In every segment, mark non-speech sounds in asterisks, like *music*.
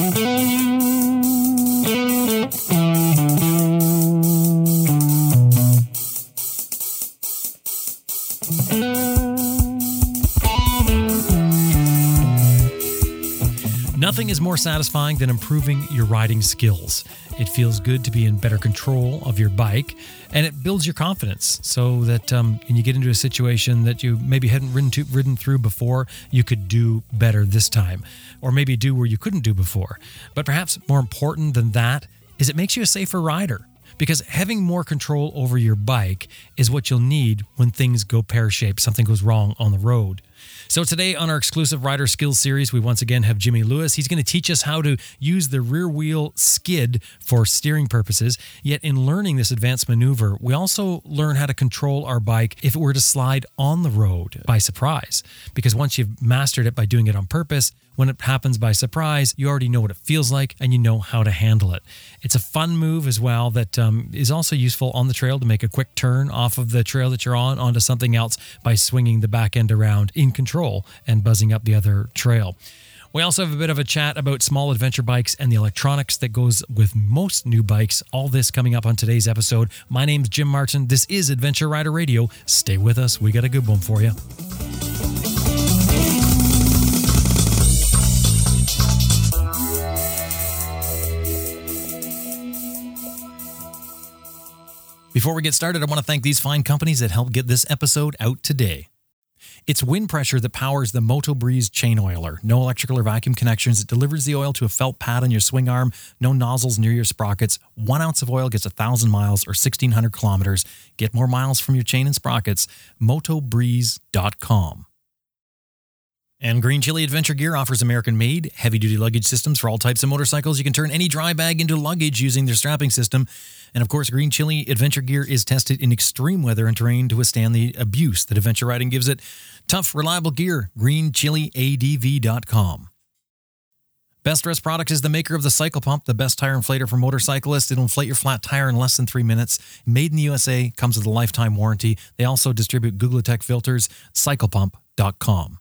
Música Nothing is more satisfying than improving your riding skills. It feels good to be in better control of your bike, and it builds your confidence so that um, when you get into a situation that you maybe hadn't ridden, to, ridden through before, you could do better this time, or maybe do where you couldn't do before. But perhaps more important than that is it makes you a safer rider because having more control over your bike is what you'll need when things go pear shaped, something goes wrong on the road. So, today on our exclusive rider skills series, we once again have Jimmy Lewis. He's going to teach us how to use the rear wheel skid for steering purposes. Yet, in learning this advanced maneuver, we also learn how to control our bike if it were to slide on the road by surprise. Because once you've mastered it by doing it on purpose, when it happens by surprise, you already know what it feels like and you know how to handle it. It's a fun move as well that um, is also useful on the trail to make a quick turn off of the trail that you're on onto something else by swinging the back end around in control and buzzing up the other trail. We also have a bit of a chat about small adventure bikes and the electronics that goes with most new bikes. All this coming up on today's episode. My name's Jim Martin. This is Adventure Rider Radio. Stay with us. We got a good one for you. Before we get started, I want to thank these fine companies that helped get this episode out today. It's wind pressure that powers the Moto Breeze chain oiler. No electrical or vacuum connections. It delivers the oil to a felt pad on your swing arm. No nozzles near your sprockets. One ounce of oil gets a thousand miles or 1,600 kilometers. Get more miles from your chain and sprockets. MotoBreeze.com. And Green Chili Adventure Gear offers American made, heavy duty luggage systems for all types of motorcycles. You can turn any dry bag into luggage using their strapping system. And of course, Green Chili Adventure Gear is tested in extreme weather and terrain to withstand the abuse that adventure riding gives it. Tough, reliable gear. GreenChiliADV.com. Best Rest Product is the maker of the Cycle Pump, the best tire inflator for motorcyclists. It'll inflate your flat tire in less than three minutes. Made in the USA, comes with a lifetime warranty. They also distribute Googletech filters. CyclePump.com.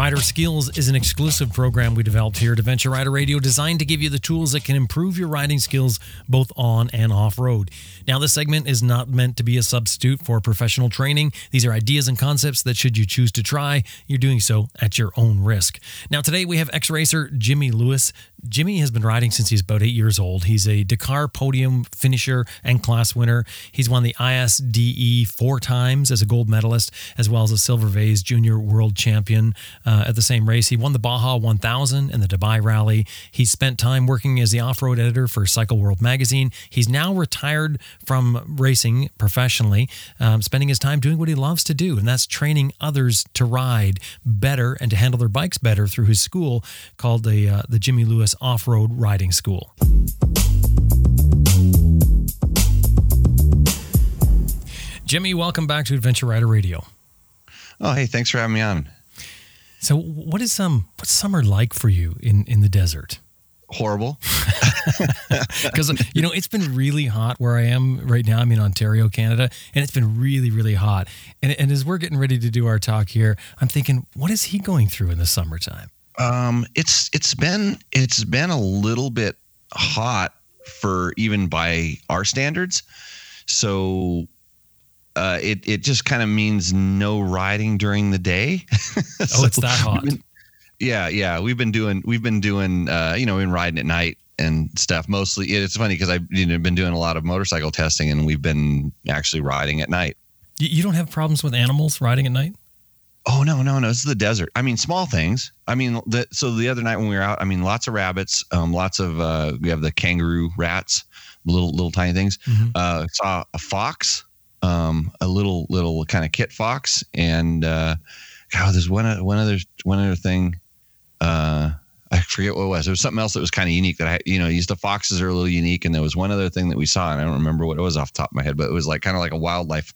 Rider Skills is an exclusive program we developed here at Adventure Rider Radio designed to give you the tools that can improve your riding skills both on and off road. Now, this segment is not meant to be a substitute for professional training. These are ideas and concepts that, should you choose to try, you're doing so at your own risk. Now, today we have ex racer Jimmy Lewis. Jimmy has been riding since he's about eight years old. He's a Dakar podium finisher and class winner. He's won the ISDE four times as a gold medalist, as well as a Silver Vase Junior World Champion uh, at the same race. He won the Baja 1000 and the Dubai Rally. He spent time working as the off road editor for Cycle World magazine. He's now retired from racing professionally, um, spending his time doing what he loves to do, and that's training others to ride better and to handle their bikes better through his school called the uh, the Jimmy Lewis Off Road Riding School. Jimmy, welcome back to Adventure Rider Radio. Oh, hey, thanks for having me on. So, what is um what's summer like for you in in the desert? Horrible. *laughs* Because you know it's been really hot where I am right now. I'm in Ontario, Canada, and it's been really really hot. And and as we're getting ready to do our talk here, I'm thinking, what is he going through in the summertime? Um, it's it's been it's been a little bit hot for even by our standards. So uh, it it just kind of means no riding during the day. so *laughs* oh, it's that hot. Been, yeah, yeah. We've been doing we've been doing uh, you know, we've been riding at night and stuff. Mostly, it's funny because I've you know been doing a lot of motorcycle testing, and we've been actually riding at night. You don't have problems with animals riding at night? Oh no, no, no! This is the desert. I mean, small things. I mean, the, so the other night when we were out, I mean, lots of rabbits, um, lots of uh, we have the kangaroo rats, little little tiny things. Mm-hmm. Uh, saw a fox, um, a little little kind of kit fox, and uh, God, there's one one other one other thing. Uh, I forget what it was. It was something else that was kind of unique that I, you know, used the foxes are a little unique. And there was one other thing that we saw, and I don't remember what it was off the top of my head, but it was like kind of like a wildlife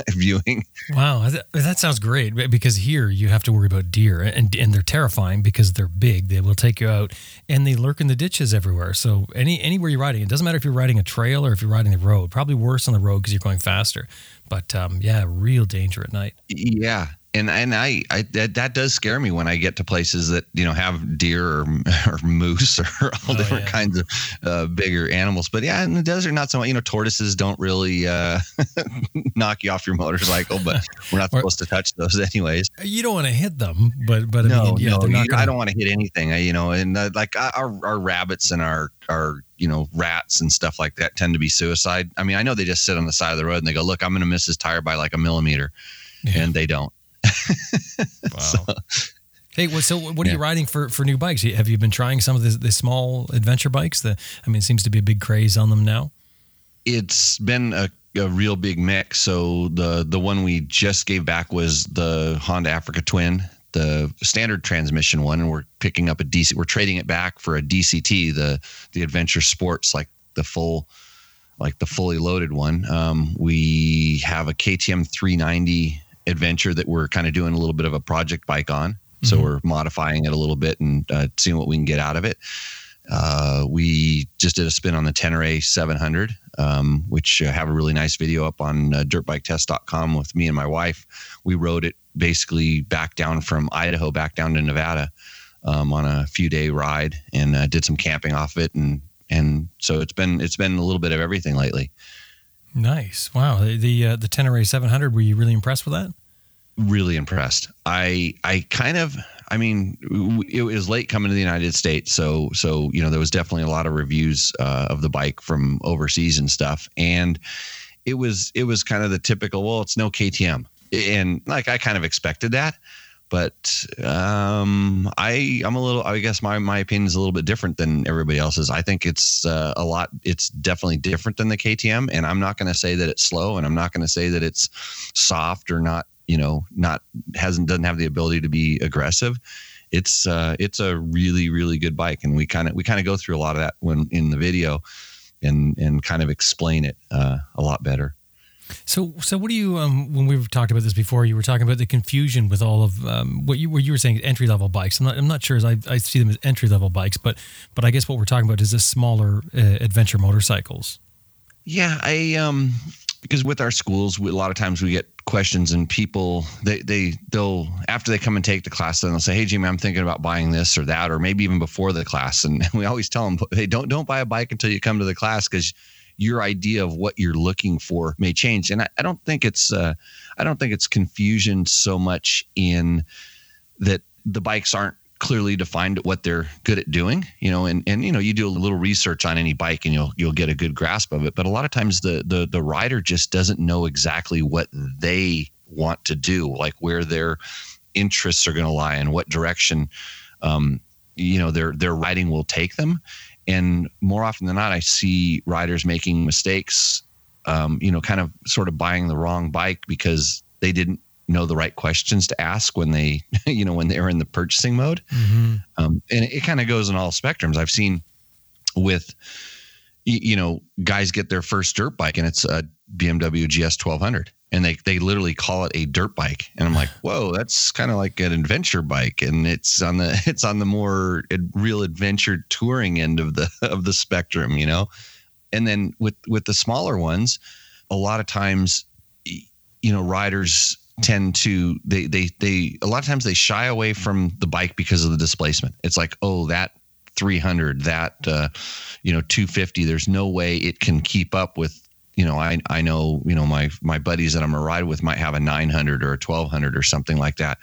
*laughs* viewing. Wow. That sounds great because here you have to worry about deer and, and they're terrifying because they're big. They will take you out and they lurk in the ditches everywhere. So any, anywhere you're riding, it doesn't matter if you're riding a trail or if you're riding the road, probably worse on the road because you're going faster. But um, yeah, real danger at night. Yeah, and and I, I that, that does scare me when I get to places that you know have deer or, *laughs* or moose or *laughs* all oh, different yeah. kinds of uh, bigger animals. But yeah, in the desert, not so much. You know, tortoises don't really uh, *laughs* knock you off your motorcycle, but we're not supposed to touch those anyways. You don't want to hit them, but but I no, mean, yeah, no, gonna... I don't want to hit anything. I, you know, and uh, like our our rabbits and our our you know rats and stuff like that tend to be suicide. I mean, I know they just sit on the side of the road and they go, "Look, I'm going to miss his tire by like a millimeter," yeah. and they don't *laughs* wow. So, hey, well, so what are yeah. you riding for for new bikes? Have you been trying some of the, the small adventure bikes? The I mean, it seems to be a big craze on them now. It's been a, a real big mix. So the the one we just gave back was the Honda Africa Twin, the standard transmission one, and we're picking up a DC. We're trading it back for a DCT, the the Adventure Sports, like the full like the fully loaded one. Um, we have a KTM 390 adventure that we're kind of doing a little bit of a project bike on. Mm-hmm. So we're modifying it a little bit and uh, seeing what we can get out of it. Uh, we just did a spin on the Tenere 700, um, which uh, have a really nice video up on uh, dirtbiketest.com with me and my wife. We rode it basically back down from Idaho back down to Nevada um, on a few day ride and uh, did some camping off it and and so it's been it's been a little bit of everything lately. Nice. Wow. The the, uh, the Tenere 700. Were you really impressed with that? Really impressed. I I kind of. I mean, it was late coming to the United States, so so you know there was definitely a lot of reviews uh, of the bike from overseas and stuff, and it was it was kind of the typical. Well, it's no KTM, and like I kind of expected that but um, I I'm a little I guess my my opinion is a little bit different than everybody else's. I think it's uh, a lot. It's definitely different than the KTM, and I'm not going to say that it's slow, and I'm not going to say that it's soft or not. You know, not hasn't doesn't have the ability to be aggressive. It's uh, it's a really really good bike, and we kind of we kind of go through a lot of that when in the video, and and kind of explain it uh, a lot better. So, so what do you? Um, when we've talked about this before, you were talking about the confusion with all of um, what you what you were saying entry level bikes. I'm not, I'm not sure as I, I see them as entry level bikes, but but I guess what we're talking about is the smaller uh, adventure motorcycles. Yeah, I um because with our schools, we, a lot of times we get questions and people they they they'll after they come and take the class, then they'll say, "Hey, Jimmy, I'm thinking about buying this or that," or maybe even before the class, and *laughs* we always tell them, "Hey, don't don't buy a bike until you come to the class because." Your idea of what you're looking for may change. And I, I don't think it's uh, I don't think it's confusion so much in that the bikes aren't clearly defined what they're good at doing you know and and you know you do a little research on any bike and you'll you'll get a good grasp of it but a lot of times the the the rider just doesn't know exactly what they want to do like where their interests are going to lie and what direction um, you know their their riding will take them and more often than not, I see riders making mistakes, um, you know, kind of sort of buying the wrong bike because they didn't know the right questions to ask when they, *laughs* you know, when they're in the purchasing mode. Mm-hmm. Um, and it, it kind of goes in all spectrums. I've seen with, you know, guys get their first dirt bike and it's a BMW GS 1200 and they they literally call it a dirt bike. And i'm like whoa that's kind of like an adventure bike. And it's on the *laughs* it's on the more real adventure touring end of the *laughs* of the spectrum you know? And then with with the smaller ones a lot of times you know riders tend to they they they a lot of times they shy away from the bike because of the displacement. It's like oh that 300 that uh, you know 250 there's no way it can keep up with you know, I I know you know my my buddies that I'm a ride with might have a 900 or a 1200 or something like that,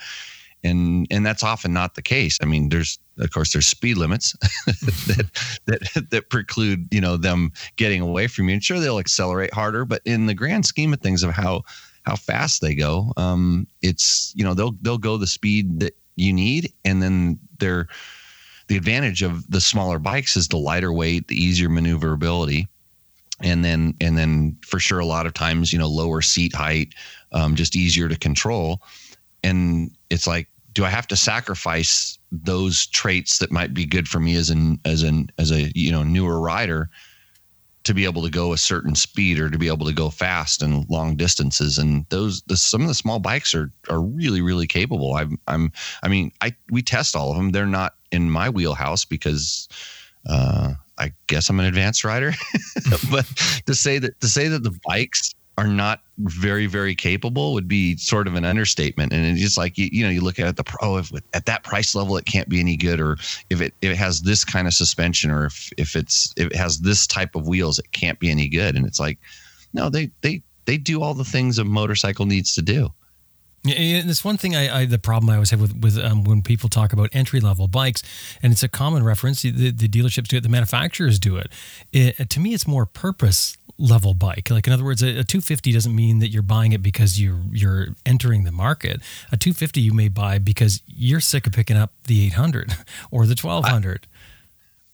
and and that's often not the case. I mean, there's of course there's speed limits *laughs* that that that preclude you know them getting away from you. And sure, they'll accelerate harder, but in the grand scheme of things of how how fast they go, um, it's you know they'll they'll go the speed that you need, and then they're the advantage of the smaller bikes is the lighter weight, the easier maneuverability and then and then for sure a lot of times you know lower seat height um, just easier to control. And it's like do I have to sacrifice those traits that might be good for me as an as an as a you know newer rider to be able to go a certain speed or to be able to go fast and long distances? And those the, some of the small bikes are are really really capable. I'm i'm i mean i we test all of them. They're not in my wheelhouse because uh i guess i'm an advanced rider. *laughs* But to say that to say that the bikes are not very very capable would be sort of an understatement. And it's just like you, you know you look at the pro if at that price level it can't be any good. Or if it if it has this kind of suspension or if if it's if it has this type of wheels it can't be any good. And it's like no they they they do all the things a motorcycle needs to do and it's one thing I, I, the problem I always have with with um, when people talk about entry level bikes, and it's a common reference. The, the dealerships do it, the manufacturers do it. it. To me, it's more purpose level bike. Like in other words, a, a 250 doesn't mean that you're buying it because you're you're entering the market. A 250 you may buy because you're sick of picking up the 800 *laughs* or the 1200. I,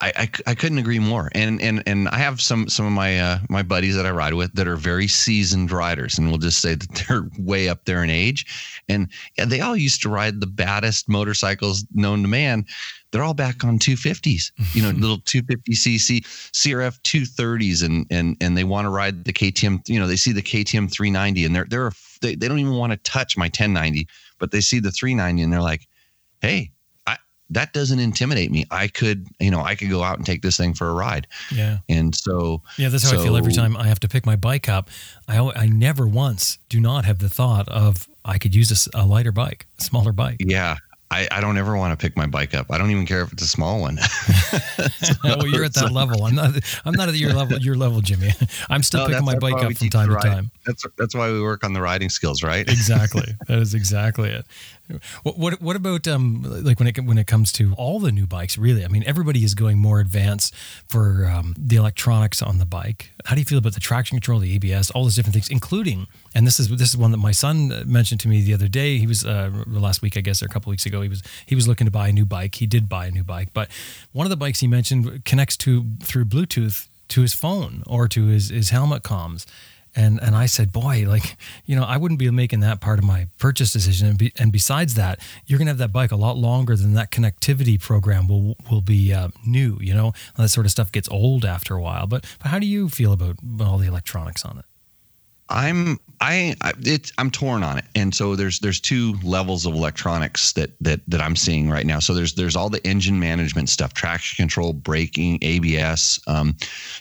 I, I, couldn't agree more. And and and I have some some of my uh, my buddies that I ride with that are very seasoned riders, and we'll just say that *laughs* they're way up there in age, and, and they all used to ride the baddest motorcycles known to man they're all back on 250s, you know, *laughs* little 250cc CRF 230s, and and and they want to ride the KTM. You know, they see the KTM 390, and they're they're they, they don't even want to touch my 1090, but they see the 390, and they're like, hey. That doesn't intimidate me. I could, you know, I could go out and take this thing for a ride. Yeah. And so, yeah, that's how so, I feel every time I have to pick my bike up. I, I never once do not have the thought of I could use a, a lighter bike, a smaller bike. Yeah. I, I don't ever want to pick my bike up. I don't even care if it's a small one. so, *laughs* *laughs* well, you're at that so, level. I'm not. I'm not at your level. Your level, Jimmy. *laughs* I'm still no, picking my bike up from time to time. That's that's why we work on the riding skills, right? exactly. That is exactly it. What what, what about um like when it when it comes to all the new bikes? Really, I mean, everybody is going more advanced for um, the electronics on the bike. How do you feel about the traction control, the ABS, all those different things, including and this is this is one that my son mentioned to me the other day. He was uh, last week, I guess, or a couple weeks ago. He was he was looking to buy a new bike. He did buy a new bike, but one of the bikes he mentioned connects to through Bluetooth to his phone or to his his helmet comms and and I said, boy, like you know, I wouldn't be making that part of my purchase decision. And, be, and besides that, you're gonna have that bike a lot longer than that connectivity program will will be uh, new. You know, that sort of stuff gets old after a while. But but how do you feel about all the electronics on it? I'm I it's I'm torn on it, and so there's there's two levels of electronics that that that I'm seeing right now. So there's there's all the engine management stuff, traction control, braking, ABS. Um,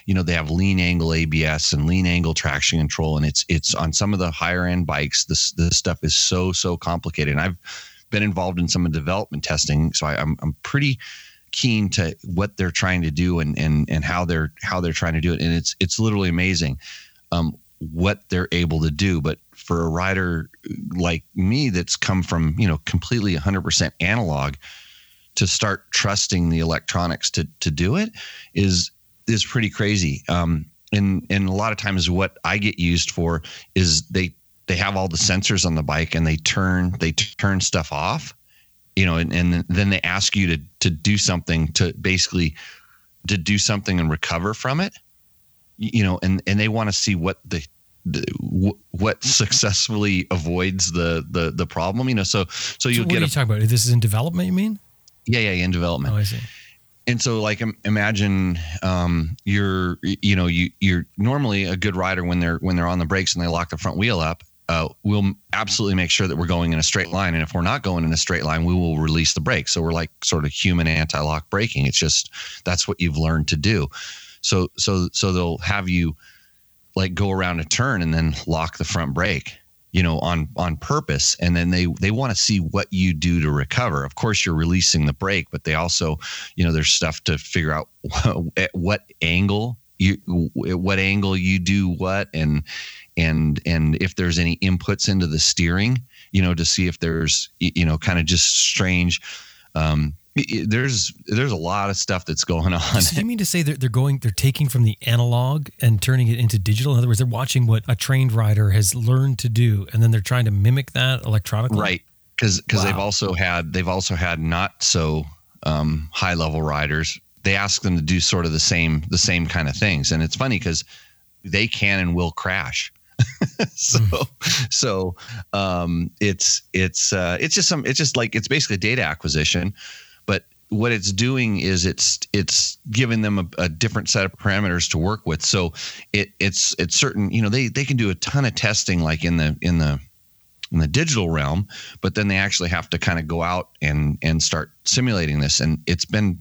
you know they have lean angle ABS and lean angle traction control, and it's it's on some of the higher end bikes. This this stuff is so so complicated. And I've been involved in some of the development testing, so I, I'm I'm pretty keen to what they're trying to do and and and how they're how they're trying to do it, and it's it's literally amazing. Um, what they're able to do. But for a rider like me that's come from, you know, completely 100% analog to start trusting the electronics to, to do it is, is pretty crazy. Um, and, and a lot of times what I get used for is they, they have all the sensors on the bike and they turn, they turn stuff off, you know, and, and then they ask you to, to do something to basically to do something and recover from it you know, and and they want to see what the, what successfully avoids the the the problem. You know, so so you'll so get. What are you talking about? This is in development. You mean? Yeah, yeah, in development. Oh, I see. And so, like, imagine um, you're, you know, you you're normally a good rider when they're when they're on the brakes and they lock the front wheel up. Uh, we'll absolutely make sure that we're going in a straight line. And if we're not going in a straight line, we will release the brake. So we're like sort of human anti-lock braking. It's just that's what you've learned to do. So so so they'll have you like go around a turn and then lock the front brake you know on on purpose. And then they they want to see what you do to recover. Of course you're releasing the brake but they also you know there's stuff to figure out *laughs* at what angle you at what angle you do what and and and if there's any inputs into the steering you know to see if there's you know kind of just strange um, there's there's a lot of stuff that's going *laughs* on. So you mean to say that they're going they're taking from the analog and turning it into digital? In other words, they're watching what a trained rider has learned to do, and then they're trying to mimic that electronically. Right, because because wow. they've also had they've also had not so um, high level riders. They ask them to do sort of the same the same kind of things, and it's funny because they can and will crash. *laughs* so mm. so um, it's it's uh, it's just some it's just like it's basically data acquisition, but what it's doing is it's it's giving them a, a, different set of parameters to work with. So it it's it's certain you know they they can do a ton of testing like in the in the in the digital realm, but then they actually have to kind of go out and and start simulating this. And it's been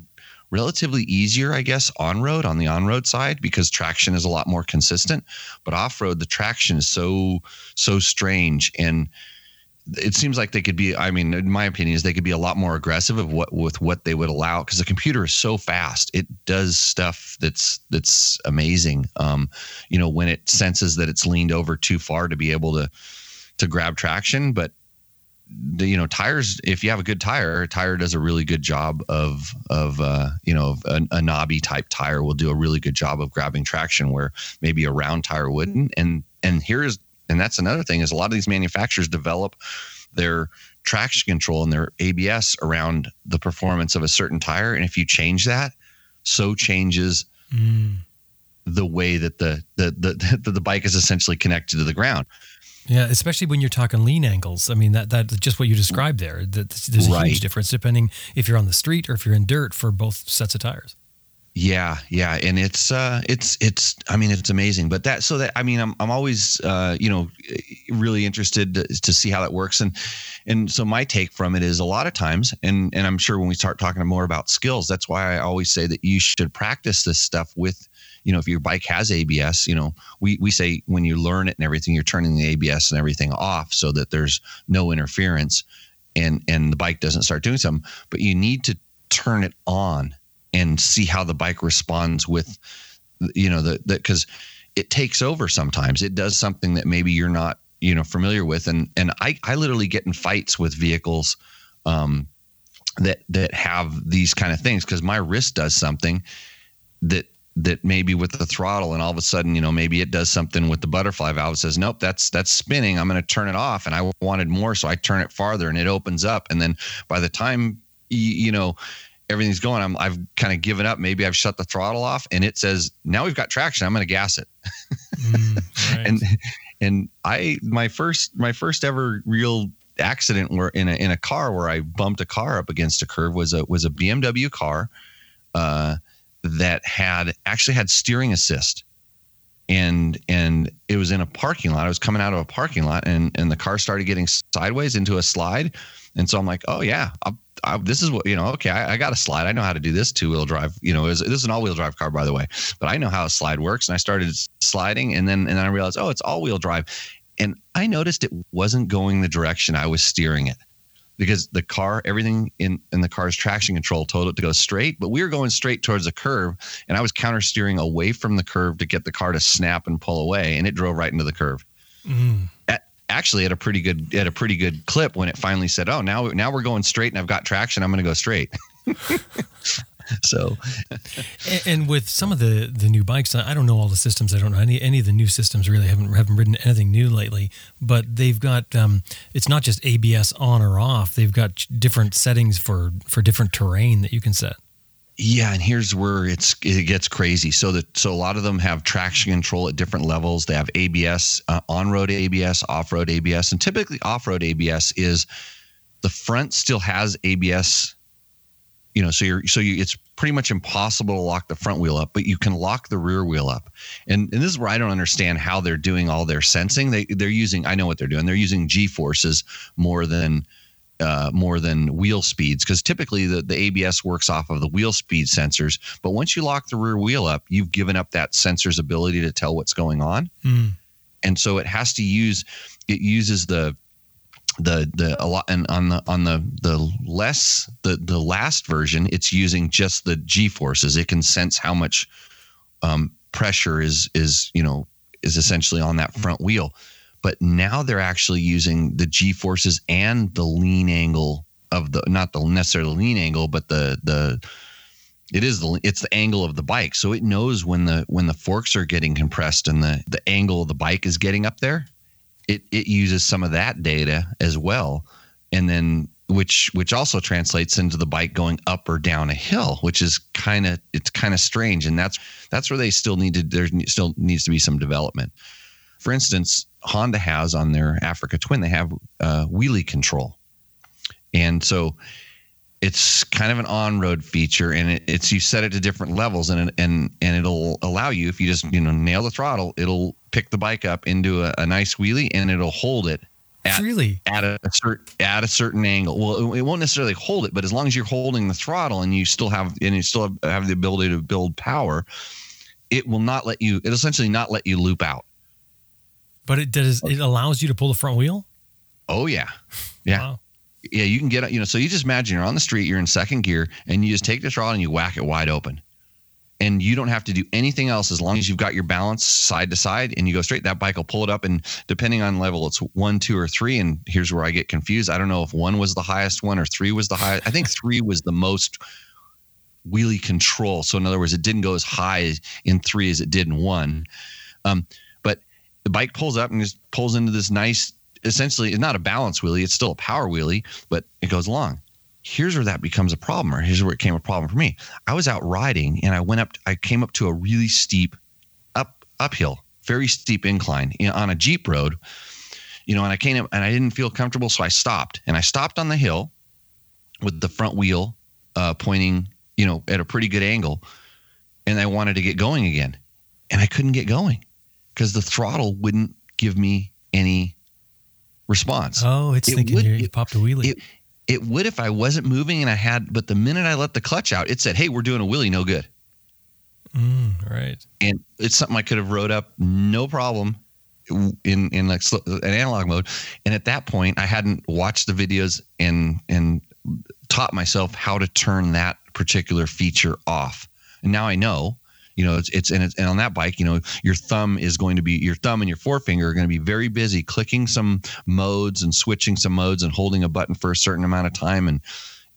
relatively easier, I guess, on road on the on road side because traction is a lot more consistent. But off road, the traction is so so strange and it seems like they could be i mean in my opinion is they could be a lot more aggressive of what with what they would allow because the computer is so fast. It does stuff that's that's amazing. Um you know when it senses that it's leaned over too far to be able to to grab traction but the you know tires if you have a good tire a tire does a really good job of of uh, you know a, a knobby type tire will do a really good job of grabbing traction where maybe a round tire wouldn't. And and here's and that's another thing is a lot of these manufacturers develop their traction control and their ABS around the performance of a certain tire and if you change that so changes mm. the way that the the, the *laughs* the bike is essentially connected to the ground yeah, especially when you're talking lean angles. I mean, that that's just what you described there. That there's a right. huge difference depending if you're on the street or if you're in dirt for both sets of tires. Yeah, yeah, and it's uh, it's it's. I mean, it's amazing. But that so that I mean, I'm I'm always uh, you know really interested to, to see how that works, and and so my take from it is a lot of times, and and I'm sure when we start talking more about skills, that's why I always say that you should practice this stuff with you know, if your bike has ABS, you know, we, we say when you learn it and everything, you're turning the ABS and everything off so that there's no interference and, and the bike doesn't start doing something, but you need to turn it on and see how the bike responds with, you know, the, the, cause it takes over sometimes it does something that maybe you're not, you know, familiar with. And, and I, I literally get in fights with vehicles, um, that, that have these kind of things. Cause my wrist does something that that maybe with the throttle and all of a sudden you know maybe it does something with the butterfly valve says nope that's that's spinning i'm going to turn it off and i wanted more so i turn it farther and it opens up and then by the time you, you know everything's going. I'm, i've kind of given up. Maybe i've shut the throttle off and it says now we've got traction. I'm going to gas it. Mm, *laughs* right. and and i my first my first ever real accident where in a in a car where i bumped a car up against a curve was a was a bmw car uh that had actually had steering assist and and it was in a parking lot. I was coming out of a parking lot, and and the car started getting sideways into a slide, and so I'm like, oh yeah, I, I, this is what you know. Okay, I, I, got a slide. I know how to do this two wheel drive. You know, this is an all wheel drive car, by the way, but I know how a slide works. And I started sliding, and then and then I realized, oh, it's all wheel drive, and I noticed it wasn't going the direction I was steering it because the car, everything in, in the car's traction control told it to go straight, but we were going straight towards the curve and I was counter steering away from the curve to get the car to snap and pull away and it drove right into the curve. Mm. At, actually at a pretty good at a pretty good clip when it finally said, "Oh, now now we're going straight and I've got traction. I'm going to go straight." *laughs* *laughs* so and, and, with some of the the new bikes i don't know all the systems i don't know any any of the new systems really haven't haven't ridden anything new lately but they've got um, it's not just abs on or off they've got different settings for for different terrain that you can set yeah, and here's where it's it gets crazy. So that so a lot of them have traction control at different levels. They have ABS, uh, on-road ABS, off-road ABS, and typically off-road ABS is the front still has ABS you know so you're so you it's pretty much impossible to lock the front wheel up but you can lock the rear wheel up. And and this is where i don't understand how they're doing all their sensing. They they're using i know what they're doing. They're using g forces more than uh, more than wheel speeds because typically the, the abs works off of the wheel speed sensors. But once you lock the rear wheel up you've given up that sensor's ability to tell what's going on. Mm. and so it has to use it uses the the the a lot and on the on the the less the the last version it's using just the g forces it can sense how much um, pressure is is you know is essentially on that front wheel. But now they're actually using the g forces and the lean angle of the not the necessarily lean angle but the the it is the it's the angle of the bike. So it knows when the when the forks are getting compressed and the the angle of the bike is getting up there it it uses some of that data as well, and then which which also translates into the bike going up or down a hill, which is kind of it's kind of strange, and that's that's where they still need to there still needs to be some development. for instance, Honda has on their Africa Twin, they have uh, wheelie control, and so it's kind of an on-road feature, and it, it's you set it to different levels, and and and it'll allow you if you just you know nail the throttle, it'll pick the bike up into a, a nice wheelie, and it'll hold it at, really at a, certain at a certain angle. Well, it won't necessarily hold it, but as long as you're holding the throttle and you still have and you still have, have the ability to build power, it will not let you. It essentially not let you loop out. But it does. It allows you to pull the front wheel. Oh yeah, yeah. Wow. Yeah, you can get you know. So you just imagine you're on the street, you're in second gear, and you just take the throttle and you whack it wide open, and you don't have to do anything else as long as you've got your balance side to side and you go straight. That bike will pull it up, and depending on level, it's one, two, or three. And here's where I get confused. I don't know if one was the highest one or three was the highest. I think three was the most wheelie control. So in other words, it didn't go as high in three as it did in one. Um, but the bike pulls up and just pulls into this nice essentially it's not a balance wheelie it's still a power wheelie but it goes along. Here's where that becomes a problem or here's where it came a problem for me. I was out riding and i went up i came up to a really steep up uphill very steep incline on a jeep road you know and i came up and i didn't feel comfortable so i stopped. And i stopped on the hill with the front wheel uh, pointing you know at a pretty good angle and i wanted to get going again. And i couldn't get going because the throttle wouldn't give me any response. Oh, it's it thinking would, you popped a wheelie. It, it would if I wasn't moving and I had, but the minute I let the clutch out, it said, "Hey, we're doing a wheelie, no good." Mm, right. And it's something I could have wrote up, no problem, in in like an analog mode. And at that point, I hadn't watched the videos and and taught myself how to turn that particular feature off. And now I know you know it's it's and it's and on that bike you know your thumb is going to be your thumb and your forefinger are going to be very busy clicking some modes and switching some modes and holding a button for a certain amount of time and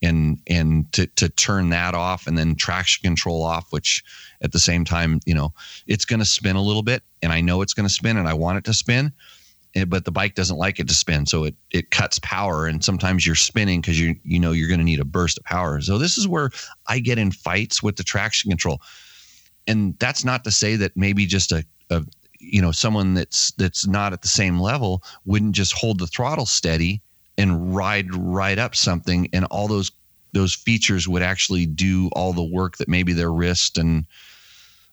and and to to turn that off and then traction control off which at the same time you know it's going to spin a little bit and I know it's going to spin and I want it to spin eh, but the bike doesn't like it to spin. So it it cuts power and sometimes you're spinning because you you know you're going to need a burst of power. So this is where i get in fights with the traction control and that's not to say that maybe just a, a you know someone that's that's not at the same level wouldn't just hold the throttle steady and ride right up something and all those those features would actually do all the work that maybe their wrist and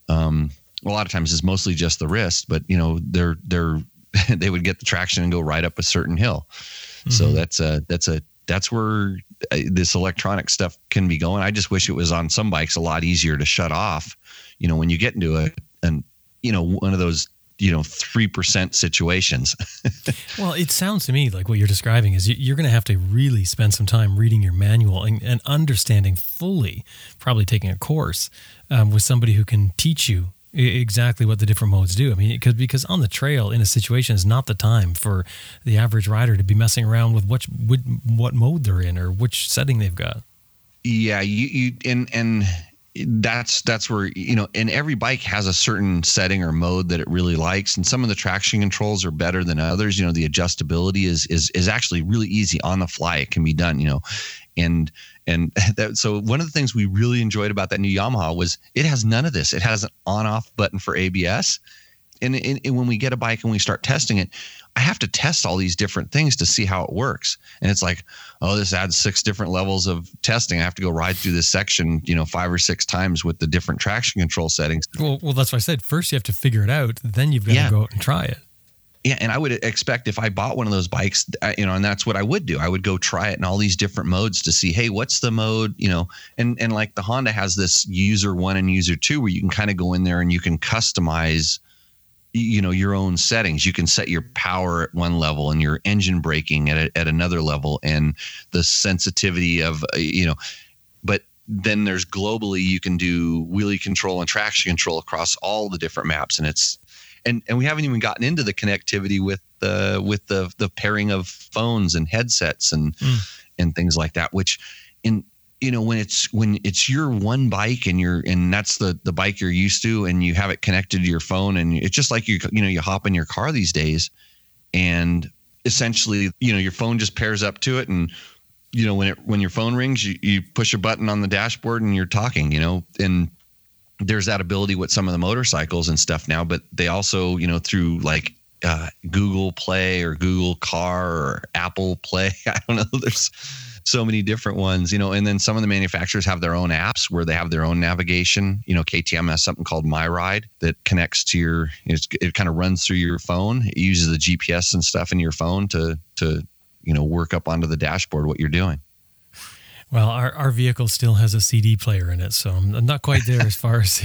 um a lot of times it's mostly just the wrist but you know they're they're *laughs* they would get the traction and go right up a certain hill mm-hmm. so that's a that's a that's where uh, this electronic stuff can be going i just wish it was on some bikes a lot easier to shut off you know, when you get into a and you know one of those you know three percent situations. *laughs* well, it sounds to me like what you're describing is you're going to have to really spend some time reading your manual and, and understanding fully, probably taking a course um, with somebody who can teach you exactly what the different modes do. I mean, because because on the trail in a situation is not the time for the average rider to be messing around with what what mode they're in or which setting they've got. Yeah, you you and and that's that's where you know and every bike has a certain setting or mode that it really likes and some of the traction controls are better than others. You know the adjustability is is is actually really easy on the fly. It can be done you know and and *laughs* that so one of the things we really enjoyed about that new Yamaha was it has none of this. It has an on off button for ABS and, and, and when we get a bike and we start testing it I have to test all these different things to see how it works. And it's like, oh, this adds six different levels of testing. I have to go ride through this section, you know, five or six times with the different traction control settings. Well, well, that's why I said first you have to figure it out, then you've got yeah. to go out and try it. Yeah, and I would expect if I bought one of those bikes, you know, and that's what I would do. I would go try it in all these different modes to see, hey, what's the mode, you know, and and like the Honda has this user one and user two where you can kind of go in there and you can customize you know your own settings you can set your power at one level and your engine braking at, a, at another level and the sensitivity of uh, you know but then there's globally you can do wheelie control and traction control across all the different maps and it's and and we haven't even gotten into the connectivity with the with the the pairing of phones and headsets and mm. and things like that which in you know when it's when it's your one bike and you're and that's the the bike you're used to and you have it connected to your phone and it's just like you you know you hop in your car these days and essentially you know your phone just pairs up to it and you know when it when your phone rings you, you push a button on the dashboard and you're talking you know and there's that ability with some of the motorcycles and stuff now but they also you know through like uh, Google Play or Google Car or Apple Play. *laughs* I don't know. There's so many different ones, you know, and then some of the manufacturers have their own apps where they have their own navigation. You know, KTM has something called My Ride that connects to your, it kind of runs through your phone. It uses the GPS and stuff in your phone to, to, you know, work up onto the dashboard what you're doing. Well, our, our vehicle still has a CD player in it, so I'm not quite there as far as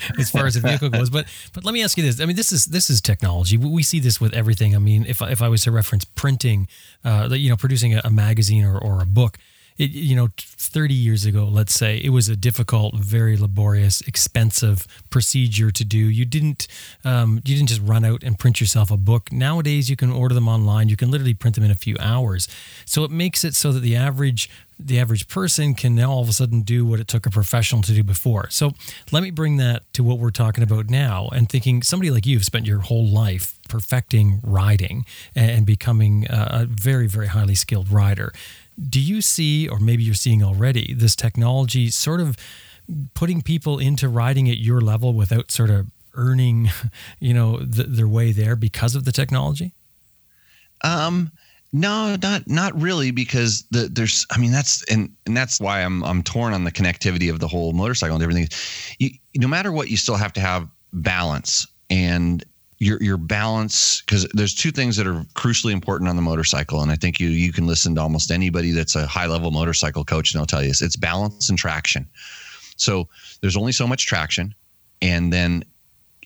*laughs* as far as the vehicle goes. But but let me ask you this: I mean, this is this is technology. We see this with everything. I mean, if if I was to reference printing, uh, you know, producing a, a magazine or, or a book, it, you know, 30 years ago, let's say, it was a difficult, very laborious, expensive procedure to do. You didn't, um, you didn't just run out and print yourself a book. Nowadays, you can order them online. You can literally print them in a few hours. So it makes it so that the average the average person can now all of a sudden do what it took a professional to do before. So let me bring that to what we're talking about now and thinking somebody like you have spent your whole life perfecting riding and becoming a very, very highly skilled rider. Do you see, or maybe you're seeing already, this technology sort of putting people into riding at your level without sort of earning, *laughs* you know, the, their way there because of the technology? Um, no, not not really, because the, there's. I mean, that's and and that's why I'm I'm torn on the connectivity of the whole motorcycle and everything. You, no matter what, you still have to have balance and your your balance because there's two things that are crucially important on the motorcycle and i think you you can listen to almost anybody that's a high level motorcycle coach and they'll tell you this. It's balance and traction. So there's only so much traction and then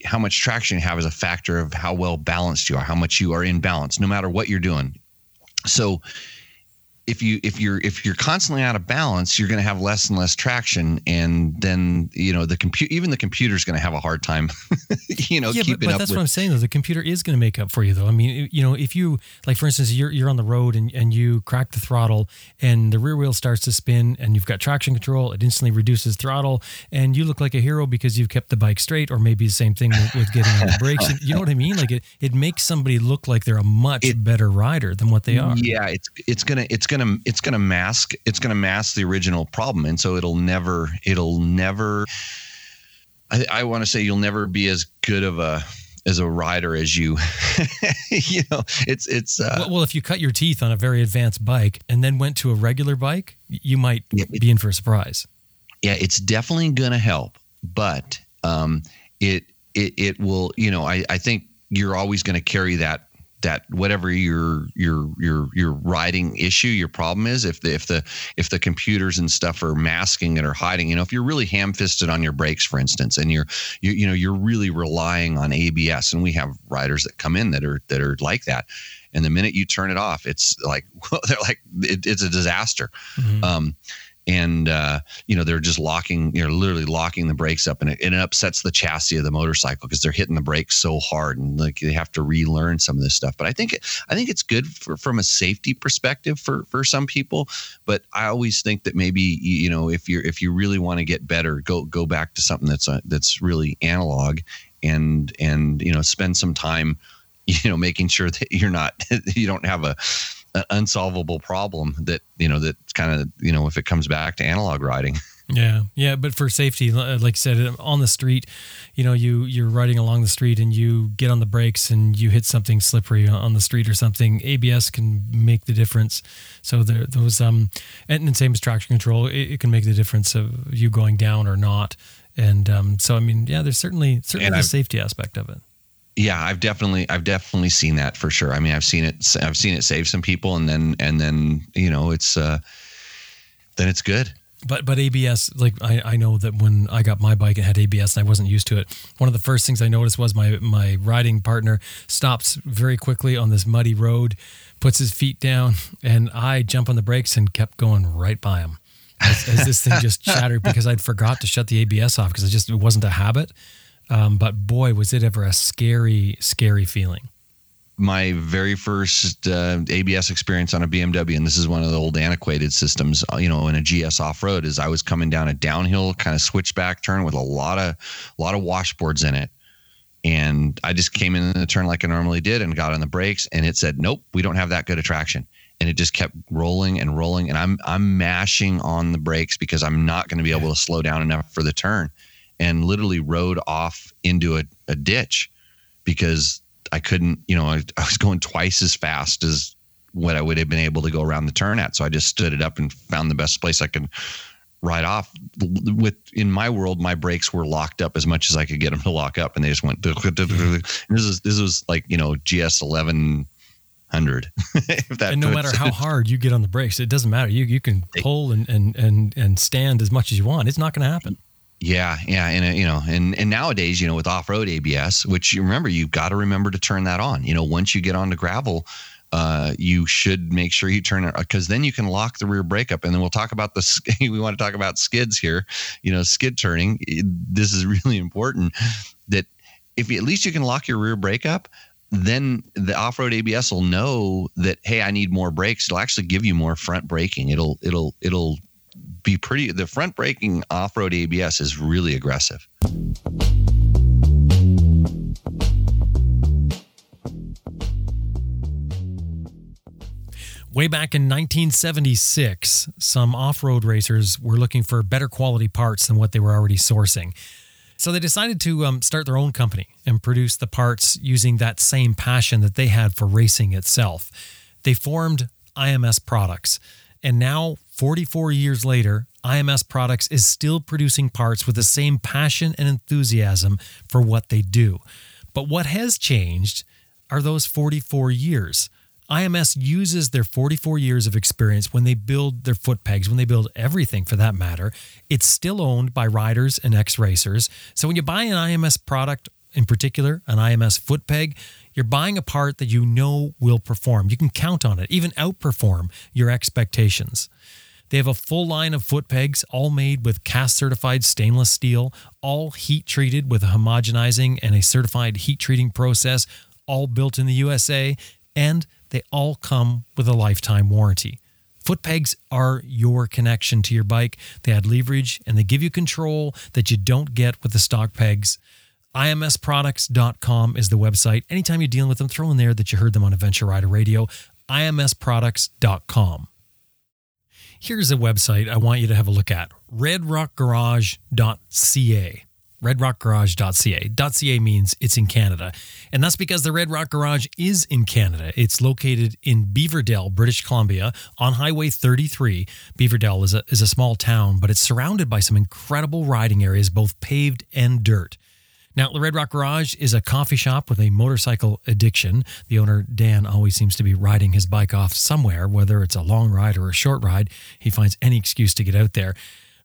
how much traction you have is a factor of how well balanced you are how much you are in balance no matter what you're doing. So if you if you're if you're constantly out of balance you're going to have less and less traction and then you know the computer even the computer's going to have a hard time *laughs* you know yeah, keeping but, but up that's with- what i'm saying though. The computer is going to make up for you though. I mean you know if you like for instance you're, you're on the road and, and you crack the throttle and the rear wheel starts to spin and you've got traction control it instantly reduces throttle and you look like a hero because you've kept the bike straight or maybe the same thing with, with getting on the brakes. And, you know what i mean? Like it, it makes somebody look like they're a much It- better rider than what they are. Yeah, it's it's gonna it's gonna it's gonna mask it's gonna mask the original problem, and so it'll never it'll never. I, I want to say you'll never be as good of a as a rider as you. *laughs* you know, it's it's. Uh, well, well, if you cut your teeth on a very advanced bike and then went to a regular bike, you might it- be in for a surprise. yeah, it's definitely gonna help, but um, it it it will. You know, I I think you're always gonna carry that that whatever your your your your riding issue your problem is if the if the if the computers and stuff are masking it or hiding you know if you're really ham-fisted on your brakes for instance and you're you, you know you're really relying on abs and we have riders that come in that are that are like that and the minute you turn it off it's like *laughs* they're like it, it's a disaster Mhm. um, and uh, you know they're just locking, you know, literally locking the brakes up, and it, and it upsets the chassis of the motorcycle because they're hitting the brakes so hard, and like they have to relearn some of this stuff. But I think I think it's good for, from a safety perspective for for some people. But I always think that maybe you know if you're if you really want to get better, go go back to something that's uh that's really analog, and and you know spend some time, *laughs* you know, making sure that you're not *laughs* you don't have a an unsolvable problem that you know that's kind of you know if it comes back to analog riding Yeah, yeah, but for safety, like I said, on the street, you know, you you're riding along the street and you get on the brakes and you hit something slippery on the street or something. ABS can make the difference. So there, those um, and, and same as traction control, it, it can make the difference of you going down or not. And um, so I mean, yeah, there's certainly certainly And the I've- safety aspect of it. Yeah i've definitely i've definitely seen that for sure i mean i've seen it i've seen it save some people and then and then you know it's uh then it's good But but ABS, like I, I know that when I got my bike, it had ABS and I wasn't used to it. One of the first things I noticed was my my riding partner stops very quickly on this muddy road, puts his feet down, and I jump on the brakes and kept going right by him. As, as this thing just *laughs* shattered because I'd forgot to shut the ABS off because it just it wasn't a habit. Um, but boy, was it ever a scary, scary feeling. my very first uh, ABS experience on a BMW, and this is one of the old antiquated systems, uh, you know, in a GS off road, is I was coming down a downhill kind of switchback turn with a lot of a lot of washboards in it, and I just came in the turn like I normally did and got on the brakes, and it said, "Nope, we don't have that good of traction." And it just kept rolling and rolling, and I'm I'm mashing on the brakes because I'm not going to be able to slow down enough for the turn, and literally rode off into a, a ditch because I couldn't, you know, I, *laughs* I was going twice as fast as what I would have been able to go around the turn at. So I just stood it up and found the best place I could ride off. With in my world, my brakes were locked up as much as I could get them to lock up, and they just went. *laughs* this is this was like you know GS eleven hundred. *laughs* and no matter how hard you get on the brakes, it doesn't matter. You you can pull and and and and stand as much as you want. It's not going to happen. Yeah, yeah, and uh, you know, and and nowadays, you know, with off-road ABS, which you remember, you've got to remember to turn that on. You know, once you get onto gravel, uh, you should make sure you turn it because then you can lock the rear brake up. And then we'll talk about the. *laughs* we want to talk about skids here. You know, skid turning. This is really important. That if at least you can lock your rear brake up, then the off-road ABS will know that hey, I need more brakes. It'll actually give you more front braking. It'll it'll it'll be pretty. The front braking off road ABS is really aggressive. Way back in 1976, some off road racers were looking for better quality parts than what they were already sourcing. So they decided to um, start their own company and produce the parts using that same passion that they had for racing itself. They formed IMS Products. And now, 44 years later, IMS Products is still producing parts with the same passion and enthusiasm for what they do. But what has changed are those 44 years. IMS uses their 44 years of experience when they build their foot pegs, when they build everything for that matter. It's still owned by riders and ex racers. So when you buy an IMS product, in particular, an IMS foot peg, you're buying a part that you know will perform. You can count on it, even outperform your expectations. They have a full line of foot pegs, all made with cast certified stainless steel, all heat treated with a homogenizing and a certified heat treating process, all built in the USA, and they all come with a lifetime warranty. Foot pegs are your connection to your bike. They add leverage and they give you control that you don't get with the stock pegs. IMSproducts.com is the website. Anytime you're dealing with them, throw in there that you heard them on Adventure Rider Radio. IMSproducts.com. Here's a website I want you to have a look at redrockgarage.ca. Redrockgarage.ca. .ca means it's in Canada. And that's because the Red Rock Garage is in Canada. It's located in Beaverdell, British Columbia, on Highway 33. Beaverdell is a, is a small town, but it's surrounded by some incredible riding areas, both paved and dirt. Now, the Red Rock Garage is a coffee shop with a motorcycle addiction. The owner, Dan, always seems to be riding his bike off somewhere, whether it's a long ride or a short ride. He finds any excuse to get out there.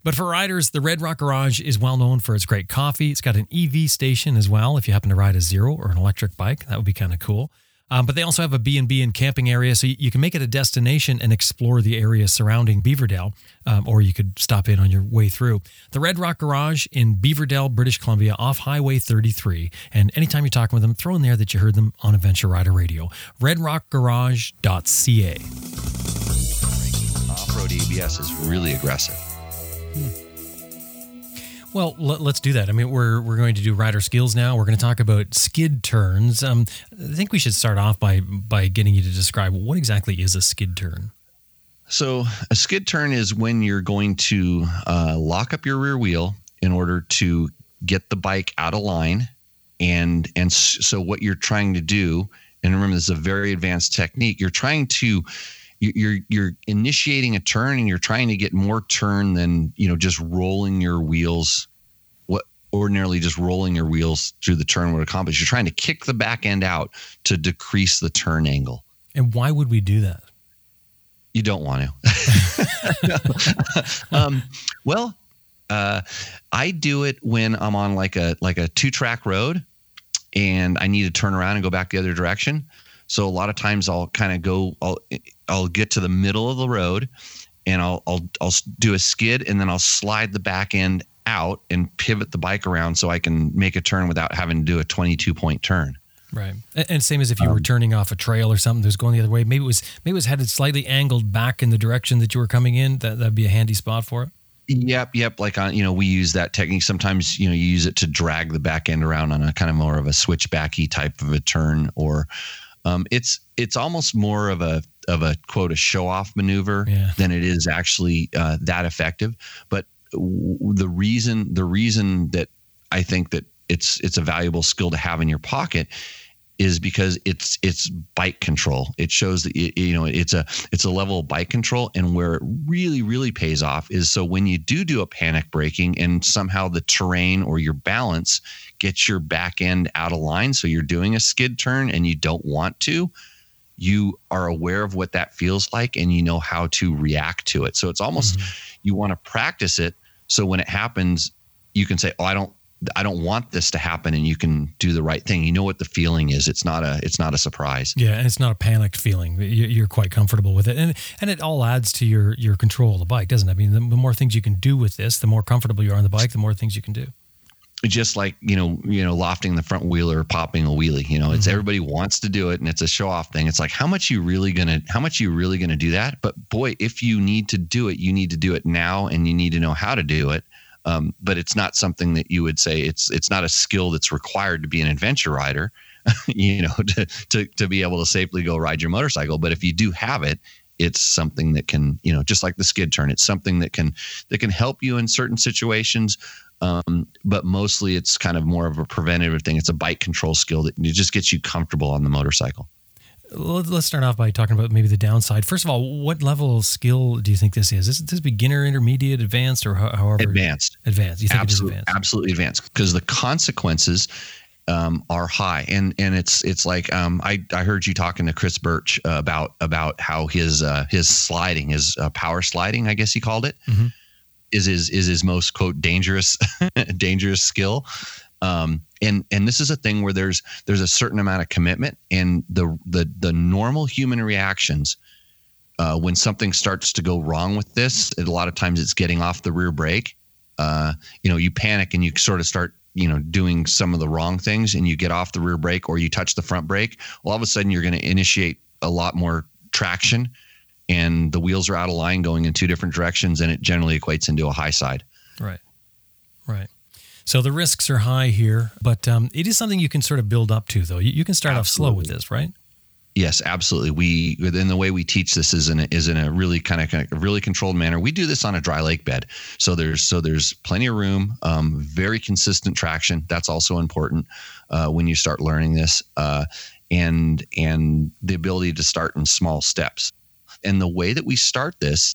But for riders, the Red Rock Garage is well known for its great coffee. It's got an EV station as well. If you happen to ride a zero or an electric bike, that would be kind of cool. Um, but they also have a B&B and camping area, so you, can make it a destination and explore the area surrounding Beaverdell, um, or you could stop in on your way through. The Red Rock Garage in Beaverdell, British Columbia, off Highway 33. And anytime you're talking with them, throw in there that you heard them on Adventure Rider Radio. redrockgarage.ca. Off-road ABS is really aggressive. Hmm. Well, let, us do that. I mean, we're we're going to do rider skills now. We're going to talk about skid turns. Um, I think we should start off by by getting you to describe what exactly is a skid turn. So, a skid turn is when you're going to uh, lock up your rear wheel in order to get the bike out of line, and and so what you're trying to do, and remember this is a very advanced technique. You're trying to you're you're initiating a turn and you're trying to get more turn than you know just rolling your wheels what ordinarily just rolling your wheels through the turn would accomplish. You're trying to kick the back end out to decrease the turn angle. And why would we do that? You don't want to. *laughs* Um, well uh, i do it when i'm on like a like a two track road and i need to turn around and go back the other direction so a lot of times I'll kind of go, I'll I'll get to the middle of the road, and I'll I'll I'll do a skid, and then I'll slide the back end out and pivot the bike around so I can make a turn without having to do a 22 point turn. Right, and same as if you were um, turning off a trail or something that was going the other way. Maybe it was maybe it was headed slightly angled back in the direction that you were coming in. That that'd be a handy spot for it. Yep, yep. Like on, you know, we use that technique. Sometimes, you know, you use it to drag the back end around on a kind of more of a switchbacky type of a turn, or um, it's it's almost more of a of a quote a show off maneuver yeah. than it is actually uh, that effective. But w- the reason the reason that I think that it's it's a valuable skill to have in your pocket is because it's it's bike control. It shows that you know it's a it's a level of bike control, and where it really really pays off is so when you do do a panic braking and somehow the terrain or your balance gets your back end out of line, so you're doing a skid turn and you don't want to, you are aware of what that feels like and you know how to react to it. So it's almost mm-hmm. you want to practice it so when it happens, you can say, "Oh, I don't I don't want this to happen and you can do the right thing. You know what the feeling is. It's not a it's not a surprise. Yeah, and it's not a panicked feeling. You're quite comfortable with it. And and it all adds to your your control of the bike, doesn't it? I mean, the, more things you can do with this, the more comfortable you are on the bike, the more things you can do. Just like, you know, you know, lofting the front wheel or popping a wheelie, you know, it's mm-hmm. everybody wants to do it and it's a show off thing. It's like how much you really going to how much you really going to do that? But boy, if you need to do it, you need to do it now and you need to know how to do it um, but it's not something that you would say it's it's not a skill that's required to be an adventure rider, *laughs* you know, *laughs* to, to to be able to safely go ride your motorcycle. But if you do have it, it's something that can you know just like the skid turn, it's something that can that can help you in certain situations. Um, but mostly it's kind of more of a preventative thing. It's a bike control skill that just gets you comfortable on the motorcycle. Let's start off by talking about maybe the downside. First of all, what level of skill do you think this is? Is this beginner, intermediate, advanced, or however? Advanced. Advanced. You think Absolute, advanced? Absolutely advanced because the consequences um, are high, and and it's it's like um, I I heard you talking to Chris Birch uh, about about how his uh, his sliding, his uh, power sliding, I guess he called it, mm-hmm. is his is his most quote dangerous *laughs* dangerous skill. Um, and and this is a thing where there's there's a certain amount of commitment and the the the normal human reactions uh, when something starts to go wrong with this a lot of times it's getting off the rear brake. Uh, you know you panic and you sort of start you know doing some of the wrong things and you get off the rear brake or you touch the front brake. Well all of a sudden you're going to initiate a lot more traction and the wheels are out of line going in two different directions and it generally equates into a high side. Right. Right so the risks are high here, but um, it is something you can sort of build up to, though. You, you can start absolutely. off slow with this, right? Yes, absolutely. We within the way we teach this is in a, is in a really kind of, kind of really controlled manner. We do this on a dry lake bed, so there's so there's plenty of room, um, very consistent traction. That's also important uh, when you start learning this, uh, and and the ability to start in small steps. And the way that we start this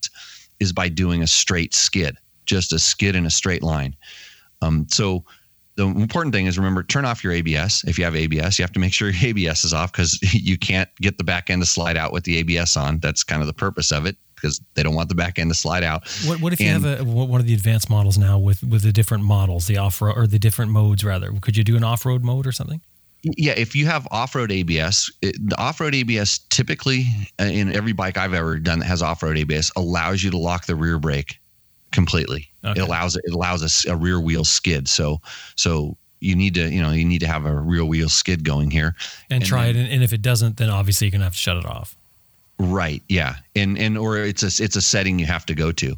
is by doing a straight skid, just a skid in a straight line. Um, so the important thing is remember turn off your ABS. If you have ABS, you have to make sure your *laughs* ABS is off because *laughs* you can't get the back end to slide out with the ABS on. That's kind of the purpose of it because they don't want the back end to slide out. What, what if and, you have a, one of the advanced models now with with the different models, the off road or the different modes rather? Could you do an off road mode or something? Yeah, if you have off-road ABS, it, the off-road ABS typically uh, in every bike I've ever done that has off-road ABS allows you to lock the rear brake completely. Okay. It allows it allows a, a rear wheel skid. So so you need to you know you need to have a rear wheel skid going here and, and try then, it. And if it doesn't, then obviously you're gonna have to shut it off. Right. Yeah. And and or it's a it's a setting you have to go to.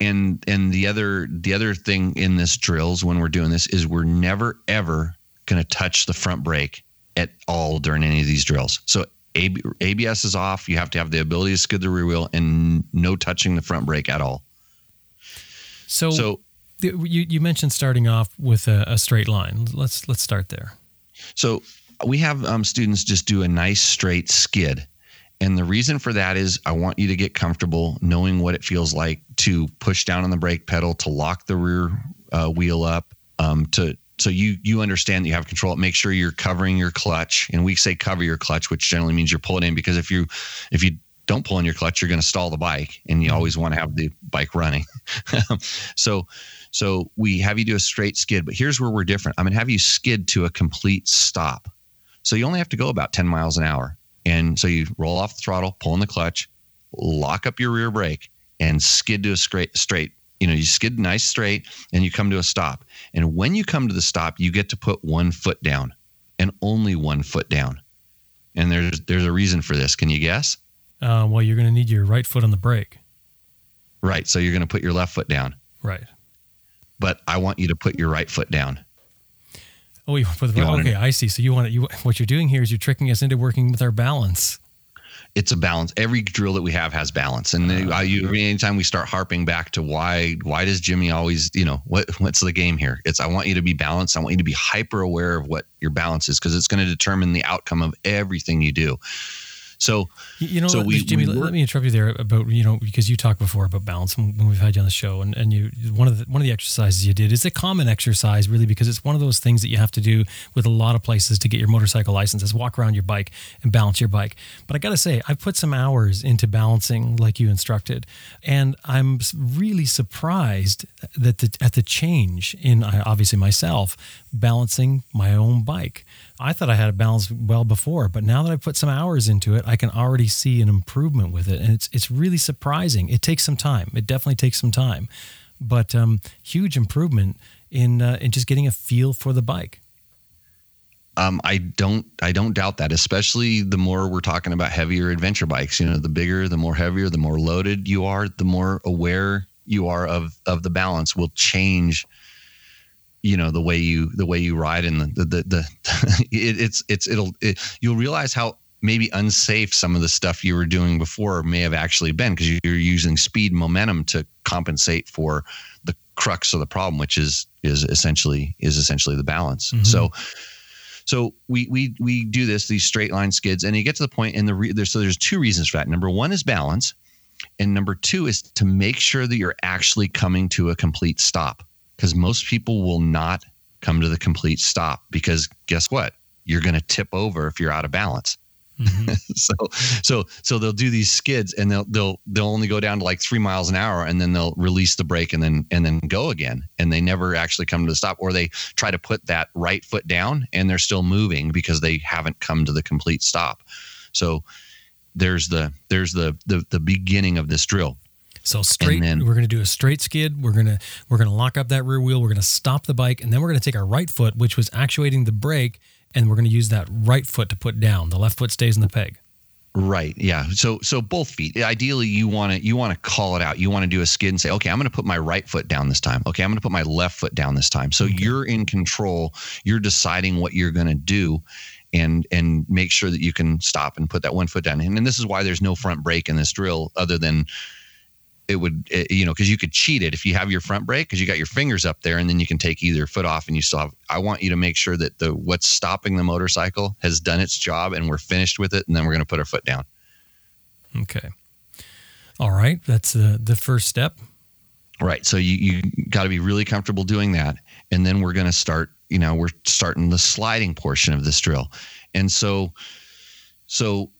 And and the other the other thing in this drills when we're doing this is we're never ever going to touch the front brake at all during any of these drills. So ABS is off. You have to have the ability to skid the rear wheel and no touching the front brake at all. So, so you, you mentioned starting off with a, a straight line. Let's let's start there. So we have um, students just do a nice straight skid. And the reason for that is I want you to get comfortable knowing what it feels like to push down on the brake pedal, to lock the rear uh, wheel up, um, to so you you understand that you have control. Make sure you're covering your clutch, and we say cover your clutch, which generally means you're pulling in because if you if you don't pull in your clutch, you're going to stall the bike, and you mm-hmm. always want to have the bike running. *laughs* so, so we have you do a straight skid, but here's where we're different. I'm going to have you skid to a complete stop. So you only have to go about 10 miles an hour, and so you roll off the throttle, pull in the clutch, lock up your rear brake, and skid to a straight straight. You know, you skid nice straight, and you come to a stop. And when you come to the stop, you get to put one foot down, and only one foot down. And there's there's a reason for this. Can you guess? uh, well, you're going to need your right foot on the brake. Right. So you're going to put your left foot down. Right. But I want you to put your right foot down. Oh, you put the, you okay. I see. So you want to, you what you're doing here is you're tricking us into working with our balance. it's a balance. Every drill that we have has balance, and uh, you, anytime we start harping back to why why does Jimmy always you know what what's the game here? It's I want you to be balanced. I want you to be hyper aware of what your balance is because it's going to determine the outcome of everything you do. So, you know, so we, Jimmy, we let me interrupt you there about you know because you talked before about balance when we've had you on the show, and, and you one of the one of the exercises you did is a common exercise really because it's one of those things that you have to do with a lot of places to get your motorcycle license is walk around your bike and balance your bike. But I got to say, I've put some hours into balancing like you instructed, and I'm really surprised that the, at the change in obviously myself balancing my own bike. I thought I had it balanced well before, but now that I've put some hours into it, I can already see an improvement with it, and it's it's really surprising. It takes some time. It definitely takes some time, but um, huge improvement in uh, in just getting a feel for the bike. Um, I don't I don't doubt that, especially the more we're talking about heavier adventure bikes. You know, the bigger, the more heavier, the more loaded you are, the more aware you are of of the balance will change you know the way you the way you ride and the the, the, *laughs* it, it's it's it'll it, you'll realize how maybe unsafe some of the stuff you were doing before may have actually been because you're using speed momentum to compensate for the crux of the problem which is is essentially is essentially the balance. Mm-hmm. so so we we we do this these straight line skids and you get to the point and the re, there's so there's two reasons for that. Number one is balance and number two is to make sure that you're actually coming to a complete stop because most people will not come to the complete stop because guess what? You're going to tip over if you're out of balance. Mm-hmm. *laughs* so so so they'll do these skids and they'll they'll they'll only go down to like three miles an hour and then they'll release the brake and then and then go again and they never actually come to the stop or they try to put that right foot down and they're still moving because they haven't come to the complete stop. So there's the there's the the, the beginning of this drill. So straight, then, we're going to do a straight skid. We're going to we're going to lock up that rear wheel. We're going to stop the bike, and then we're going to take our right foot, which was actuating the brake, and we're going to use that right foot to put down. The left foot stays in the peg. Right. Yeah. So so both feet. Ideally, you want to you want to call it out. You want to do a skid and say, okay, I'm going to put my right foot down this time. Okay, I'm going to put my left foot down this time. So okay. you're in control. You're deciding what you're going to do, and and make sure that you can stop and put that one foot down. And, and this is why there's no front brake in this drill, other than it would it, you know because you could cheat it if you have your front brake because you got your fingers up there and then you can take either foot off and you still have i want you to make sure that the what's stopping the motorcycle has done its job and we're finished with it and then we're going to put our foot down. Okay. All right. That's the the first step. Right. So you you got to be really comfortable doing that. And then we're going to start you know we're starting the sliding portion of this drill. And so so